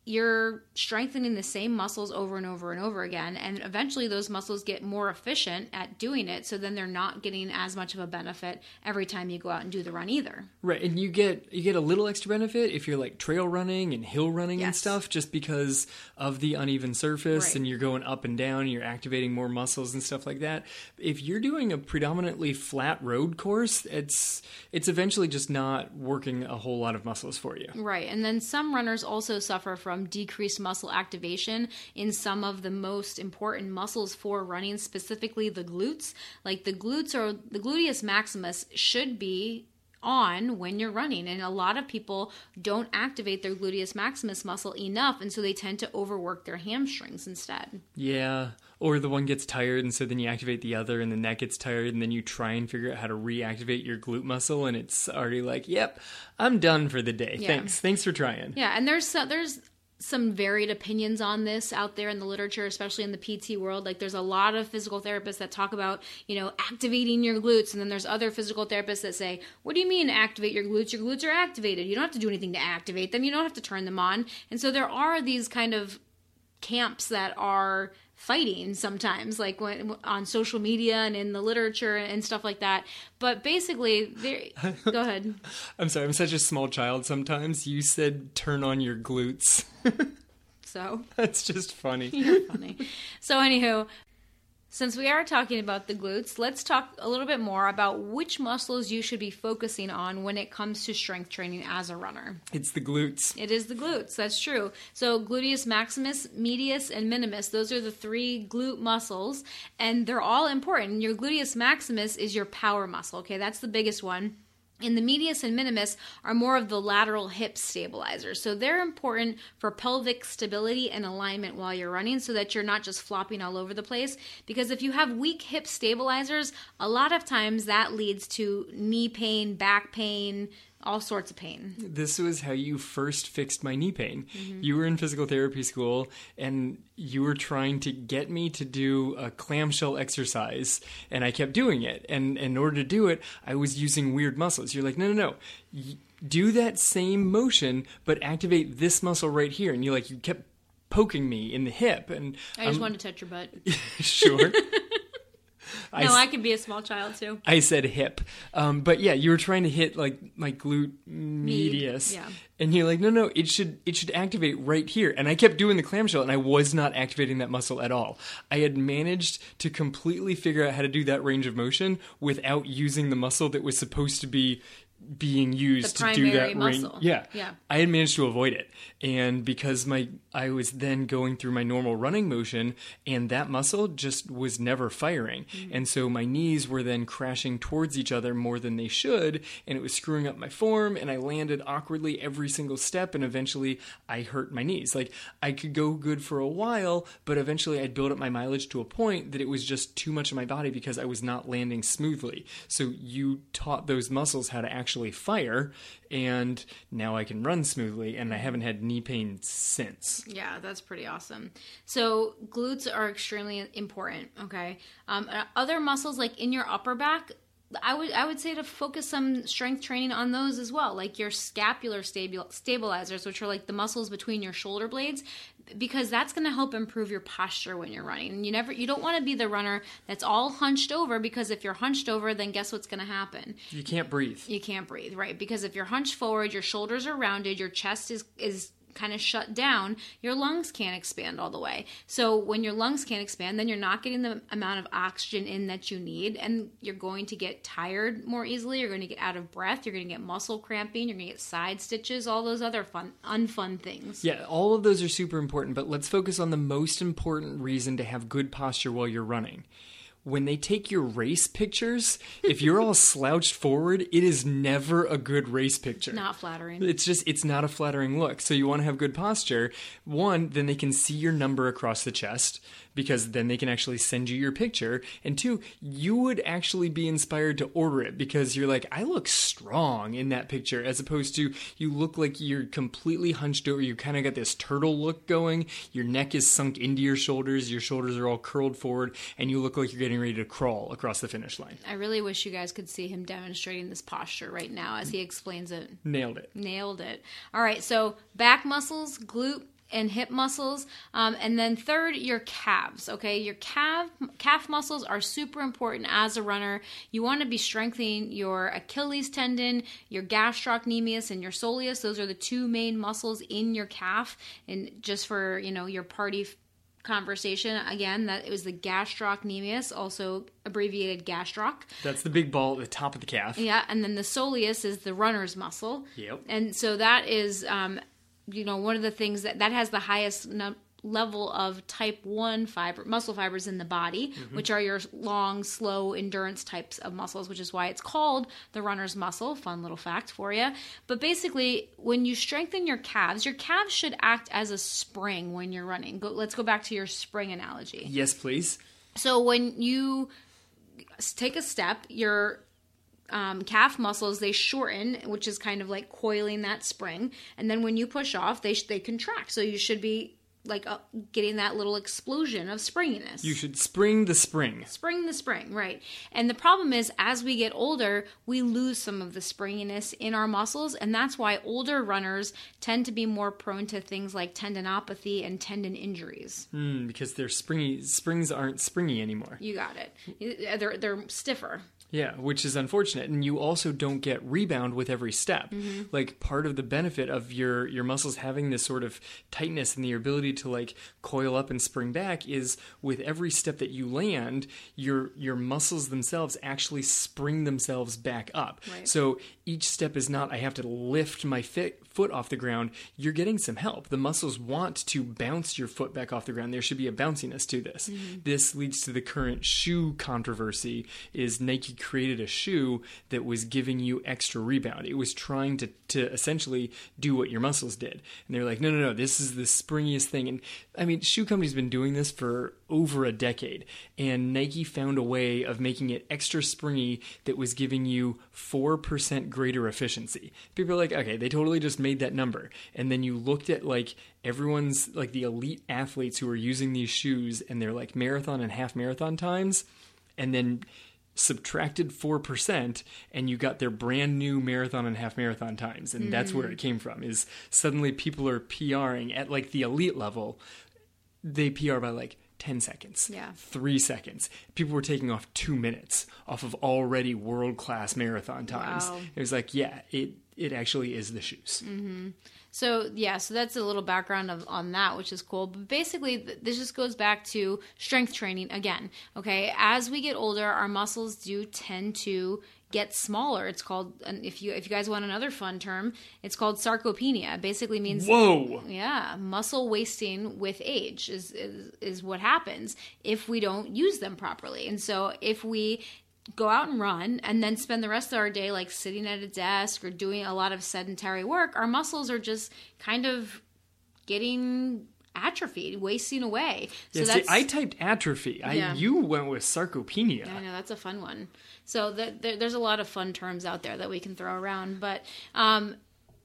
you're strengthening the same muscles over and over and over again and eventually those muscles get more efficient at doing it so then they're not getting as much of a benefit every time you go out and do the run either Right, and you get you get a little extra benefit if you're like trail running and hill running and stuff, just because of the uneven surface Right. and you're going up and down, and you're activating more muscles and stuff like that. If you're doing a predominantly flat road course, it's it's eventually just not working a whole lot of muscles for you. right and then some runners also suffer from decreased muscle activation in some of the most important muscles for running specifically the glutes like the glutes or the gluteus maximus should be on when you're running and a lot of people don't activate their gluteus maximus muscle enough and so they tend to overwork their hamstrings instead Yeah, or the one gets tired, and so then you activate the other, and then that gets tired, and then you try and figure out how to reactivate your glute muscle, and it's already like, "Yep, I'm done for the day. Yeah. Thanks, thanks for trying." Yeah, and there's so, there's some varied opinions on this out there in the literature, especially in the PT world. Like there's a lot of physical therapists that talk about, you know, activating your glutes, and then there's other physical therapists that say, "What do you mean activate your glutes? Your glutes are activated. You don't have to do anything to activate them. You don't have to turn them on." And so there are these kind of camps that are fighting sometimes like when on social media and in the literature and stuff like that but basically go [LAUGHS] ahead I'm sorry, I'm such a small child sometimes. You said turn on your glutes. [LAUGHS] so That's just funny. [LAUGHS] You're funny. So, anywho, since we are talking about the glutes, let's talk a little bit more about which muscles you should be focusing on when it comes to strength training as a runner. It's the glutes. It is the glutes, that's true. So, gluteus maximus, medius, and minimus, those are the three glute muscles, and they're all important. Your gluteus maximus is your power muscle, okay? That's the biggest one. And the medius and minimus are more of the lateral hip stabilizers. So they're important for pelvic stability and alignment while you're running so that you're not just flopping all over the place. Because if you have weak hip stabilizers, a lot of times that leads to knee pain, back pain, all sorts of pain. This was how you first fixed my knee pain. Mm-hmm. You were in physical therapy school and you were trying to get me to do a clamshell exercise and I kept doing it. And in order to do it, I was using weird muscles. You're like, no, no, no. Do that same motion, but activate this muscle right here. And you like, you kept poking me in the hip. And I just wanted to touch your butt. [LAUGHS] sure. [LAUGHS] I no, I could be a small child too. I said hip. Um, but yeah, you were trying to hit like my glute medius. yeah. And you're like, no, no, it should it should activate right here. And I kept doing the clamshell and I was not activating that muscle at all. I had managed to completely figure out how to do that range of motion without using the muscle that was supposed to be being used to do that range. muscle. Yeah. Yeah. I had managed to avoid it. And because my I was then going through my normal running motion and that muscle just was never firing. Mm-hmm. And so my knees were then crashing towards each other more than they should and it was screwing up my form and I landed awkwardly every single step and eventually I hurt my knees. Like I could go good for a while, but eventually I'd build up my mileage to a point that it was just too much of my body because I was not landing smoothly. So you taught those muscles how to actually fire and now I can run smoothly and I haven't had knee pain since. Yeah, that's pretty awesome. So glutes are extremely important. Okay, um, uh, other muscles like in your upper back. I would I would say to focus some strength training on those as well, like your scapular stabil- stabilizers, which are like the muscles between your shoulder blades, because that's going to help improve your posture when you're running. And you never you don't want to be the runner that's all hunched over because if you're hunched over, then guess what's going to happen? You can't breathe. you can't breathe, right? Because if you're hunched forward, your shoulders are rounded, your chest is is kind of shut down, your lungs can't expand all the way. So when your lungs can't expand, then you're not getting the amount of oxygen in that you need and you're going to get tired more easily, you're going to get out of breath, you're going to get muscle cramping, you're going to get side stitches, all those other fun unfun things. Yeah, all of those are super important, but let's focus on the most important reason to have good posture while you're running. When they take your race pictures, if you're all slouched forward, it is never a good race picture. Not flattering. It's just it's not a flattering look. So you want to have good posture. One, then they can see your number across the chest because then they can actually send you your picture. And two, you would actually be inspired to order it because you're like, I look strong in that picture, as opposed to you look like you're completely hunched over. You kind of got this turtle look going. Your neck is sunk into your shoulders. Your shoulders are all curled forward, and you look like you're getting ready to crawl across the finish line. I really wish you guys could see him demonstrating this posture right now as he explains it. Nailed it. Nailed it. All right, so back muscles, glute and hip muscles, um, and then third, your calves. Okay, your calf calf muscles are super important as a runner. You want to be strengthening your Achilles tendon, your gastrocnemius, and your soleus. Those are the two main muscles in your calf. And just for you know your party conversation again that it was the gastrocnemius also abbreviated gastroc That's the big ball at the top of the calf. yeah, and then the soleus is the runner's muscle. Yep. And so that is, um, you know, one of the things that that has the highest num- level of type 1 fiber muscle fibers in the body mm-hmm. which are your long slow endurance types of muscles which is why it's called the runner's muscle. Fun little fact for you but basically when you strengthen your calves your calves should act as a spring when you're running. Go, let's go back to your spring analogy. Yes, please. so when you take a step, your um, calf muscles they shorten, which is kind of like coiling that spring, and then when you push off, they sh- they contract. So you should be like uh, getting that little explosion of springiness. You should spring the spring. Spring the spring, right. And the problem is, as we get older, we lose some of the springiness in our muscles. And that's why older runners tend to be more prone to things like tendinopathy and tendon injuries. Mm, because their springy springs aren't springy anymore. You got it. They're, they're stiffer. Yeah, which is unfortunate. And you also don't get rebound with every step. Mm-hmm. Like part of the benefit of your your muscles having this sort of tightness and the ability to like coil up and spring back is with every step that you land, your your muscles themselves actually spring themselves back up. Right. So each step is not I have to lift my fit, foot off the ground. You're getting some help. The muscles want to bounce your foot back off the ground. There should be a bounciness to this. This leads to the current shoe controversy is Nike created a shoe that was giving you extra rebound. It was trying to to essentially do what your muscles did. And they're like, "No, no, no. This is the springiest thing. And I mean, shoe company's been doing this for over a decade, and Nike found a way of making it extra springy that was giving you 4% greater efficiency. People are like, okay, they totally just made that number. And then you looked at like everyone's, like the elite athletes who are using these shoes and they're like marathon and half marathon times, and then subtracted 4% and you got their brand new marathon and half marathon times and that's where it mm. came from is suddenly people are PRing at like the elite level. They PR by like 10 seconds Yeah. 3 seconds. People were taking off 2 minutes off of already world class marathon times. Wow. it was like yeah it it actually is the shoes mm-hmm. So yeah, so that's a little background of on that, which is cool. But basically, th- this just goes back to strength training again. Okay, as we get older, our muscles do tend to get smaller. It's called, if you if you guys want another fun term, it's called sarcopenia. It basically means whoa yeah, muscle wasting with age is, is is what happens if we don't use them properly. And so if we go out and run and then spend the rest of our day like sitting at a desk or doing a lot of sedentary work, our muscles are just kind of getting atrophied, wasting away. So yeah, see, I typed atrophy. Yeah. I you went with sarcopenia. I know that's a fun one. So th- there, there's a lot of fun terms out there that we can throw around, but um,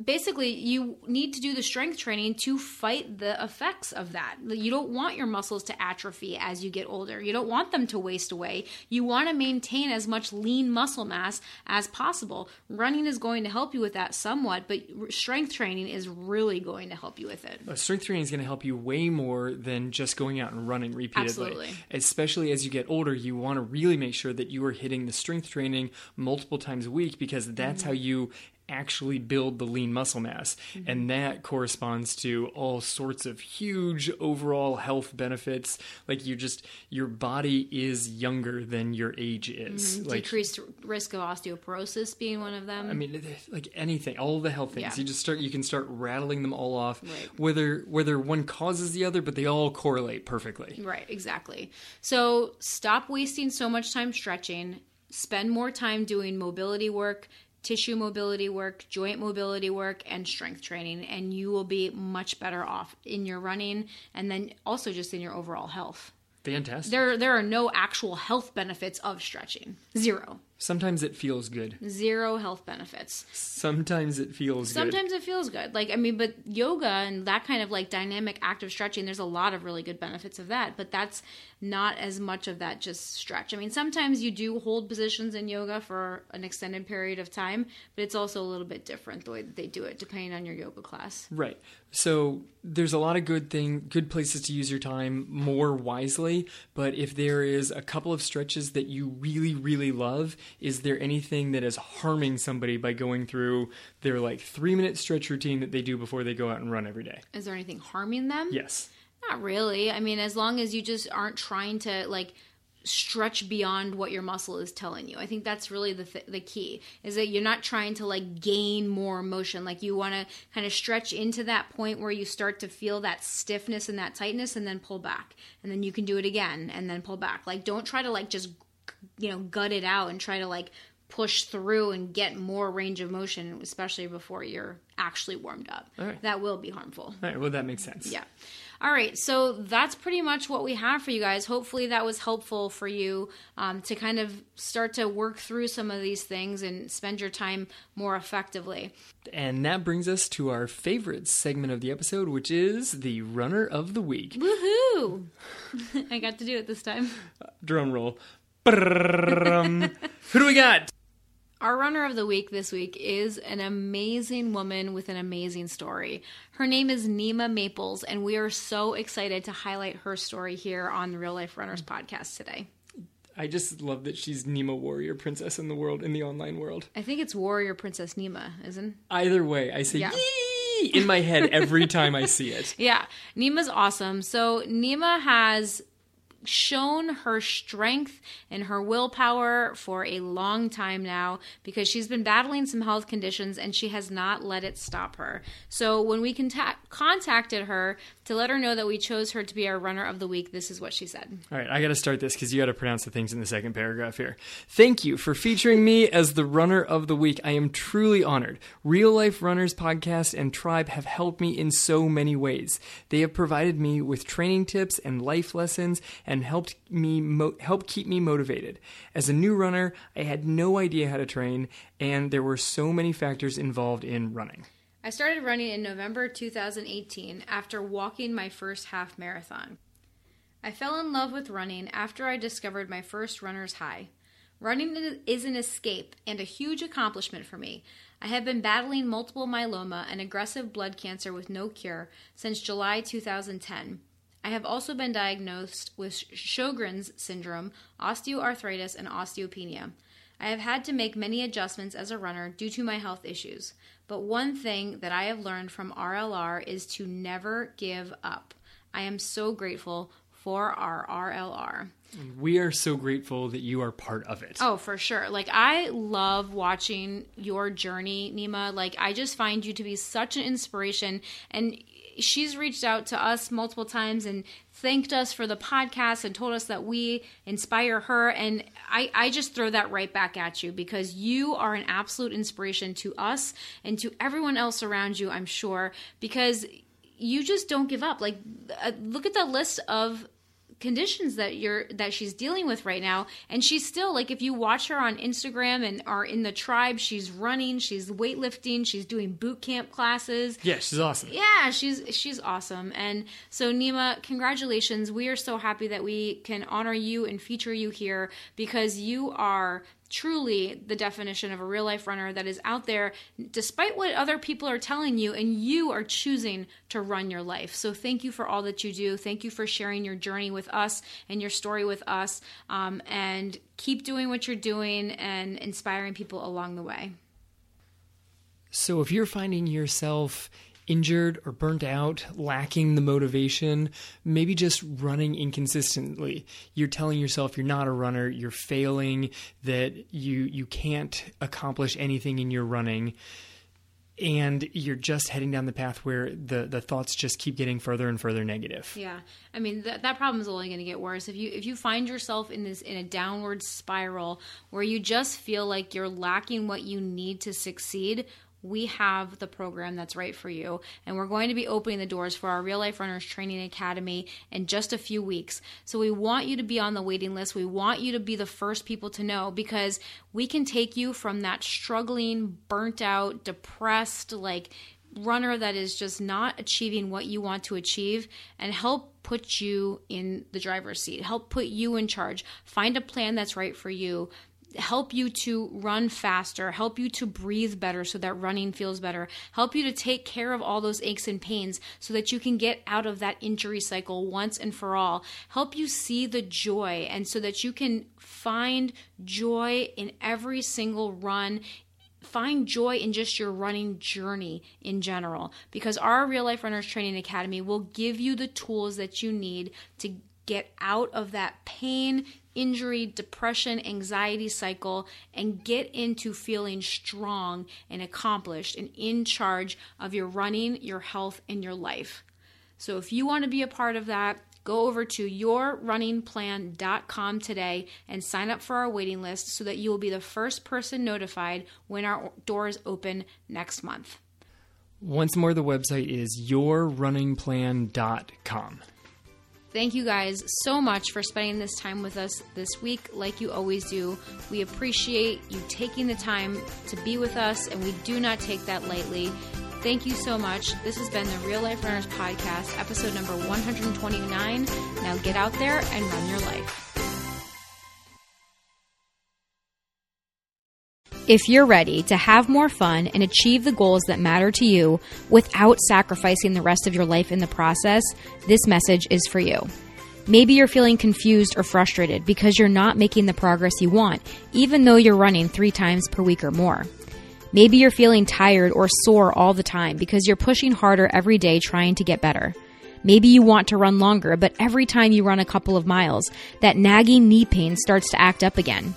basically, you need to do the strength training to fight the effects of that. You don't want your muscles to atrophy as you get older. You don't want them to waste away. You want to maintain as much lean muscle mass as possible. Running is going to help you with that somewhat, but strength training is really going to help you with it. Uh, strength training is going to help you way more than just going out and running repeatedly. Absolutely. Especially as you get older, you want to really make sure that you are hitting the strength training multiple times a week because that's Mm-hmm. how you actually build the lean muscle mass. Mm-hmm. And that corresponds to all sorts of huge overall health benefits. Like you just your body is younger than your age is. Like Decreased risk of osteoporosis being one of them. I mean, like anything, all the health things. Yeah. You just start. You can start rattling them all off. Right. Whether whether one causes the other, but they all correlate perfectly. Right, exactly. So stop wasting so much time stretching. Spend more time doing mobility work, tissue mobility work, joint mobility work, and strength training, and you will be much better off in your running and then also just in your overall health. Fantastic. There, there are no actual health benefits of stretching. Zero. Sometimes it feels good. Zero health benefits. Sometimes it feels good. Sometimes it feels good. Like, I mean, but yoga and that kind of like dynamic active stretching, there's a lot of really good benefits of that, but that's not as much of that just stretch. I mean, sometimes you do hold positions in yoga for an extended period of time, but it's also a little bit different the way that they do it depending on your yoga class. Right. So there's a lot of good thing, good places to use your time more wisely. But if there is a couple of stretches that you really, really love, is there anything that is harming somebody by going through their like three minute stretch routine that they do before they go out and run every day? Is there anything harming them? Yes. Not really. I mean, as long as you just aren't trying to like stretch beyond what your muscle is telling you. I think that's really the th- the key is that you're not trying to like gain more motion. Like you want to kind of stretch into that point where you start to feel that stiffness and that tightness and then pull back. And then you can do it again and then pull back. Like don't try to like just you know gut it out and try to like push through and get more range of motion especially before you're actually warmed up. Right. That will be harmful. All right. Well, that makes sense. Yeah. All right. So that's pretty much what we have for you guys. Hopefully that was helpful for you um, to kind of start to work through some of these things and spend your time more effectively. And that brings us to our favorite segment of the episode, which is the runner of the week. Woohoo! [LAUGHS] I got to do it this time. Drum roll. Who do we got? Our runner of the week this week is an amazing woman with an amazing story. Her name is Nima Maples, and we are so excited to highlight her story here on the Real Life Runners podcast today. I just love that she's Nemo warrior princess in the world, in the online world. I think it's Warrior Princess Nima, isn't? Either way, I say Yeah. yee in my head every time I see it. [LAUGHS] Yeah, Nima's awesome. So Nima has shown her strength and her willpower for a long time now because she's been battling some health conditions and she has not let it stop her. So when we contact- contacted her to let her know that we chose her to be our runner of the week, this is what she said. All right, I got to start this because you got to pronounce the things in the second paragraph here. Thank you for featuring me as the runner of the week. I am truly honored. Real Life Runners podcast and tribe have helped me in so many ways. They have provided me with training tips and life lessons and helped me mo- help keep me motivated. As a new runner, I had no idea how to train, and there were so many factors involved in running. I started running in November 2018 after walking my first half marathon. I fell in love with running after I discovered my first runner's high. Running is an escape and a huge accomplishment for me. I have been battling multiple myeloma and aggressive blood cancer with no cure since July 2010. I have also been diagnosed with Sjogren's syndrome, osteoarthritis, and osteopenia. I have had to make many adjustments as a runner due to my health issues, but one thing that I have learned from RLR is to never give up. I am so grateful for our RLR. We are so grateful that you are part of it. Oh, for sure. Like I love watching your journey, Nima. Like I just find you to be such an inspiration and she's reached out to us multiple times and thanked us for the podcast and told us that we inspire her. And I, I just throw that right back at you because you are an absolute inspiration to us and to everyone else around you i'm sure because you just don't give up. Like uh, look at the list of conditions that you're that she's dealing with right now. And she's still like if you watch her on Instagram and are in the tribe she's running she's weightlifting she's doing boot camp classes. Yeah, she's awesome. yeah she's she's awesome. And so Nima congratulations. We are so happy that we can honor you and feature you here because you are truly the definition of a real life runner that is out there despite what other people are telling you and you are choosing to run your life. So thank you for all that you do. Thank you for sharing your journey with us and your story with us um, and keep doing what you're doing and inspiring people along the way. So if you're finding yourself injured or burnt out, lacking the motivation, maybe just running inconsistently. You're telling yourself you're not a runner, you're failing, that you you can't accomplish anything in your running. And you're just heading down the path where the, the thoughts just keep getting further and further negative. Yeah, I mean that that problem is only going to get worse if you if you find yourself in this in a downward spiral where you just feel like you're lacking what you need to succeed. We have the program that's right for you, and we're going to be opening the doors for our Real Life Runners Training Academy in just a few weeks. So, we want you to be on the waiting list. We want you to be the first people to know because we can take you from that struggling, burnt out, depressed, like runner that is just not achieving what you want to achieve and help put you in the driver's seat, help put you in charge, find a plan that's right for you. Help you to run faster, help you to breathe better so that running feels better, help you to take care of all those aches and pains so that you can get out of that injury cycle once and for all, help you see the joy and so that you can find joy in every single run, find joy in just your running journey in general because our real life runners training academy will give you the tools that you need to get out of that pain injury depression anxiety cycle and get into feeling strong and accomplished and in charge of your running your health and your life so if you want to be a part of that go over to yourrunningplan.com today and sign up for our waiting list so that you will be the first person notified when our doors open next month. Once more, the website is yourrunningplan.com. Thank you guys so much for spending this time with us this week, like you always do. We appreciate you taking the time to be with us, and we do not take that lightly. Thank you so much. This has been the Real Life Runners Podcast, episode number 129. Now get out there and run your life. If you're ready to have more fun and achieve the goals that matter to you without sacrificing the rest of your life in the process, this message is for you. Maybe you're feeling confused or frustrated because you're not making the progress you want, even though you're running three times per week or more. Maybe you're feeling tired or sore all the time because you're pushing harder every day trying to get better. Maybe you want to run longer, but every time you run a couple of miles, that nagging knee pain starts to act up again.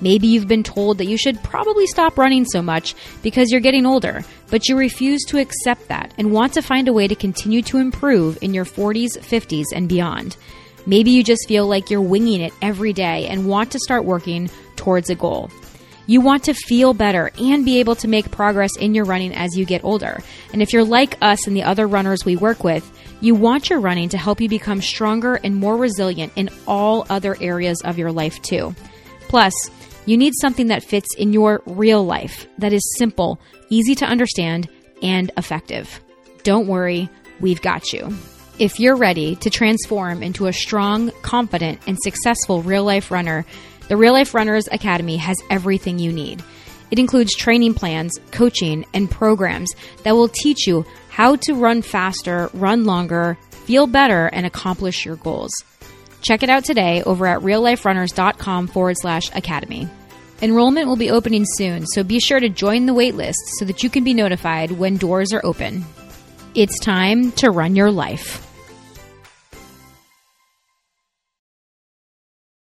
Maybe you've been told that you should probably stop running so much because you're getting older, but you refuse to accept that and want to find a way to continue to improve in your 40s, 50s, and beyond. Maybe you just feel like you're winging it every day and want to start working towards a goal. You want to feel better and be able to make progress in your running as you get older. And if you're like us and the other runners we work with, you want your running to help you become stronger and more resilient in all other areas of your life too. Plus, you need something that fits in your real life, that is simple, easy to understand, and effective. Don't worry, we've got you. If you're ready to transform into a strong, confident, and successful real life runner, the Real Life Runners Academy has everything you need. It includes training plans, coaching, and programs that will teach you how to run faster, run longer, feel better, and accomplish your goals. Check it out today over at realliferunners.com forward slash academy. Enrollment will be opening soon, so be sure to join the waitlist so that you can be notified when doors are open. It's time to run your life.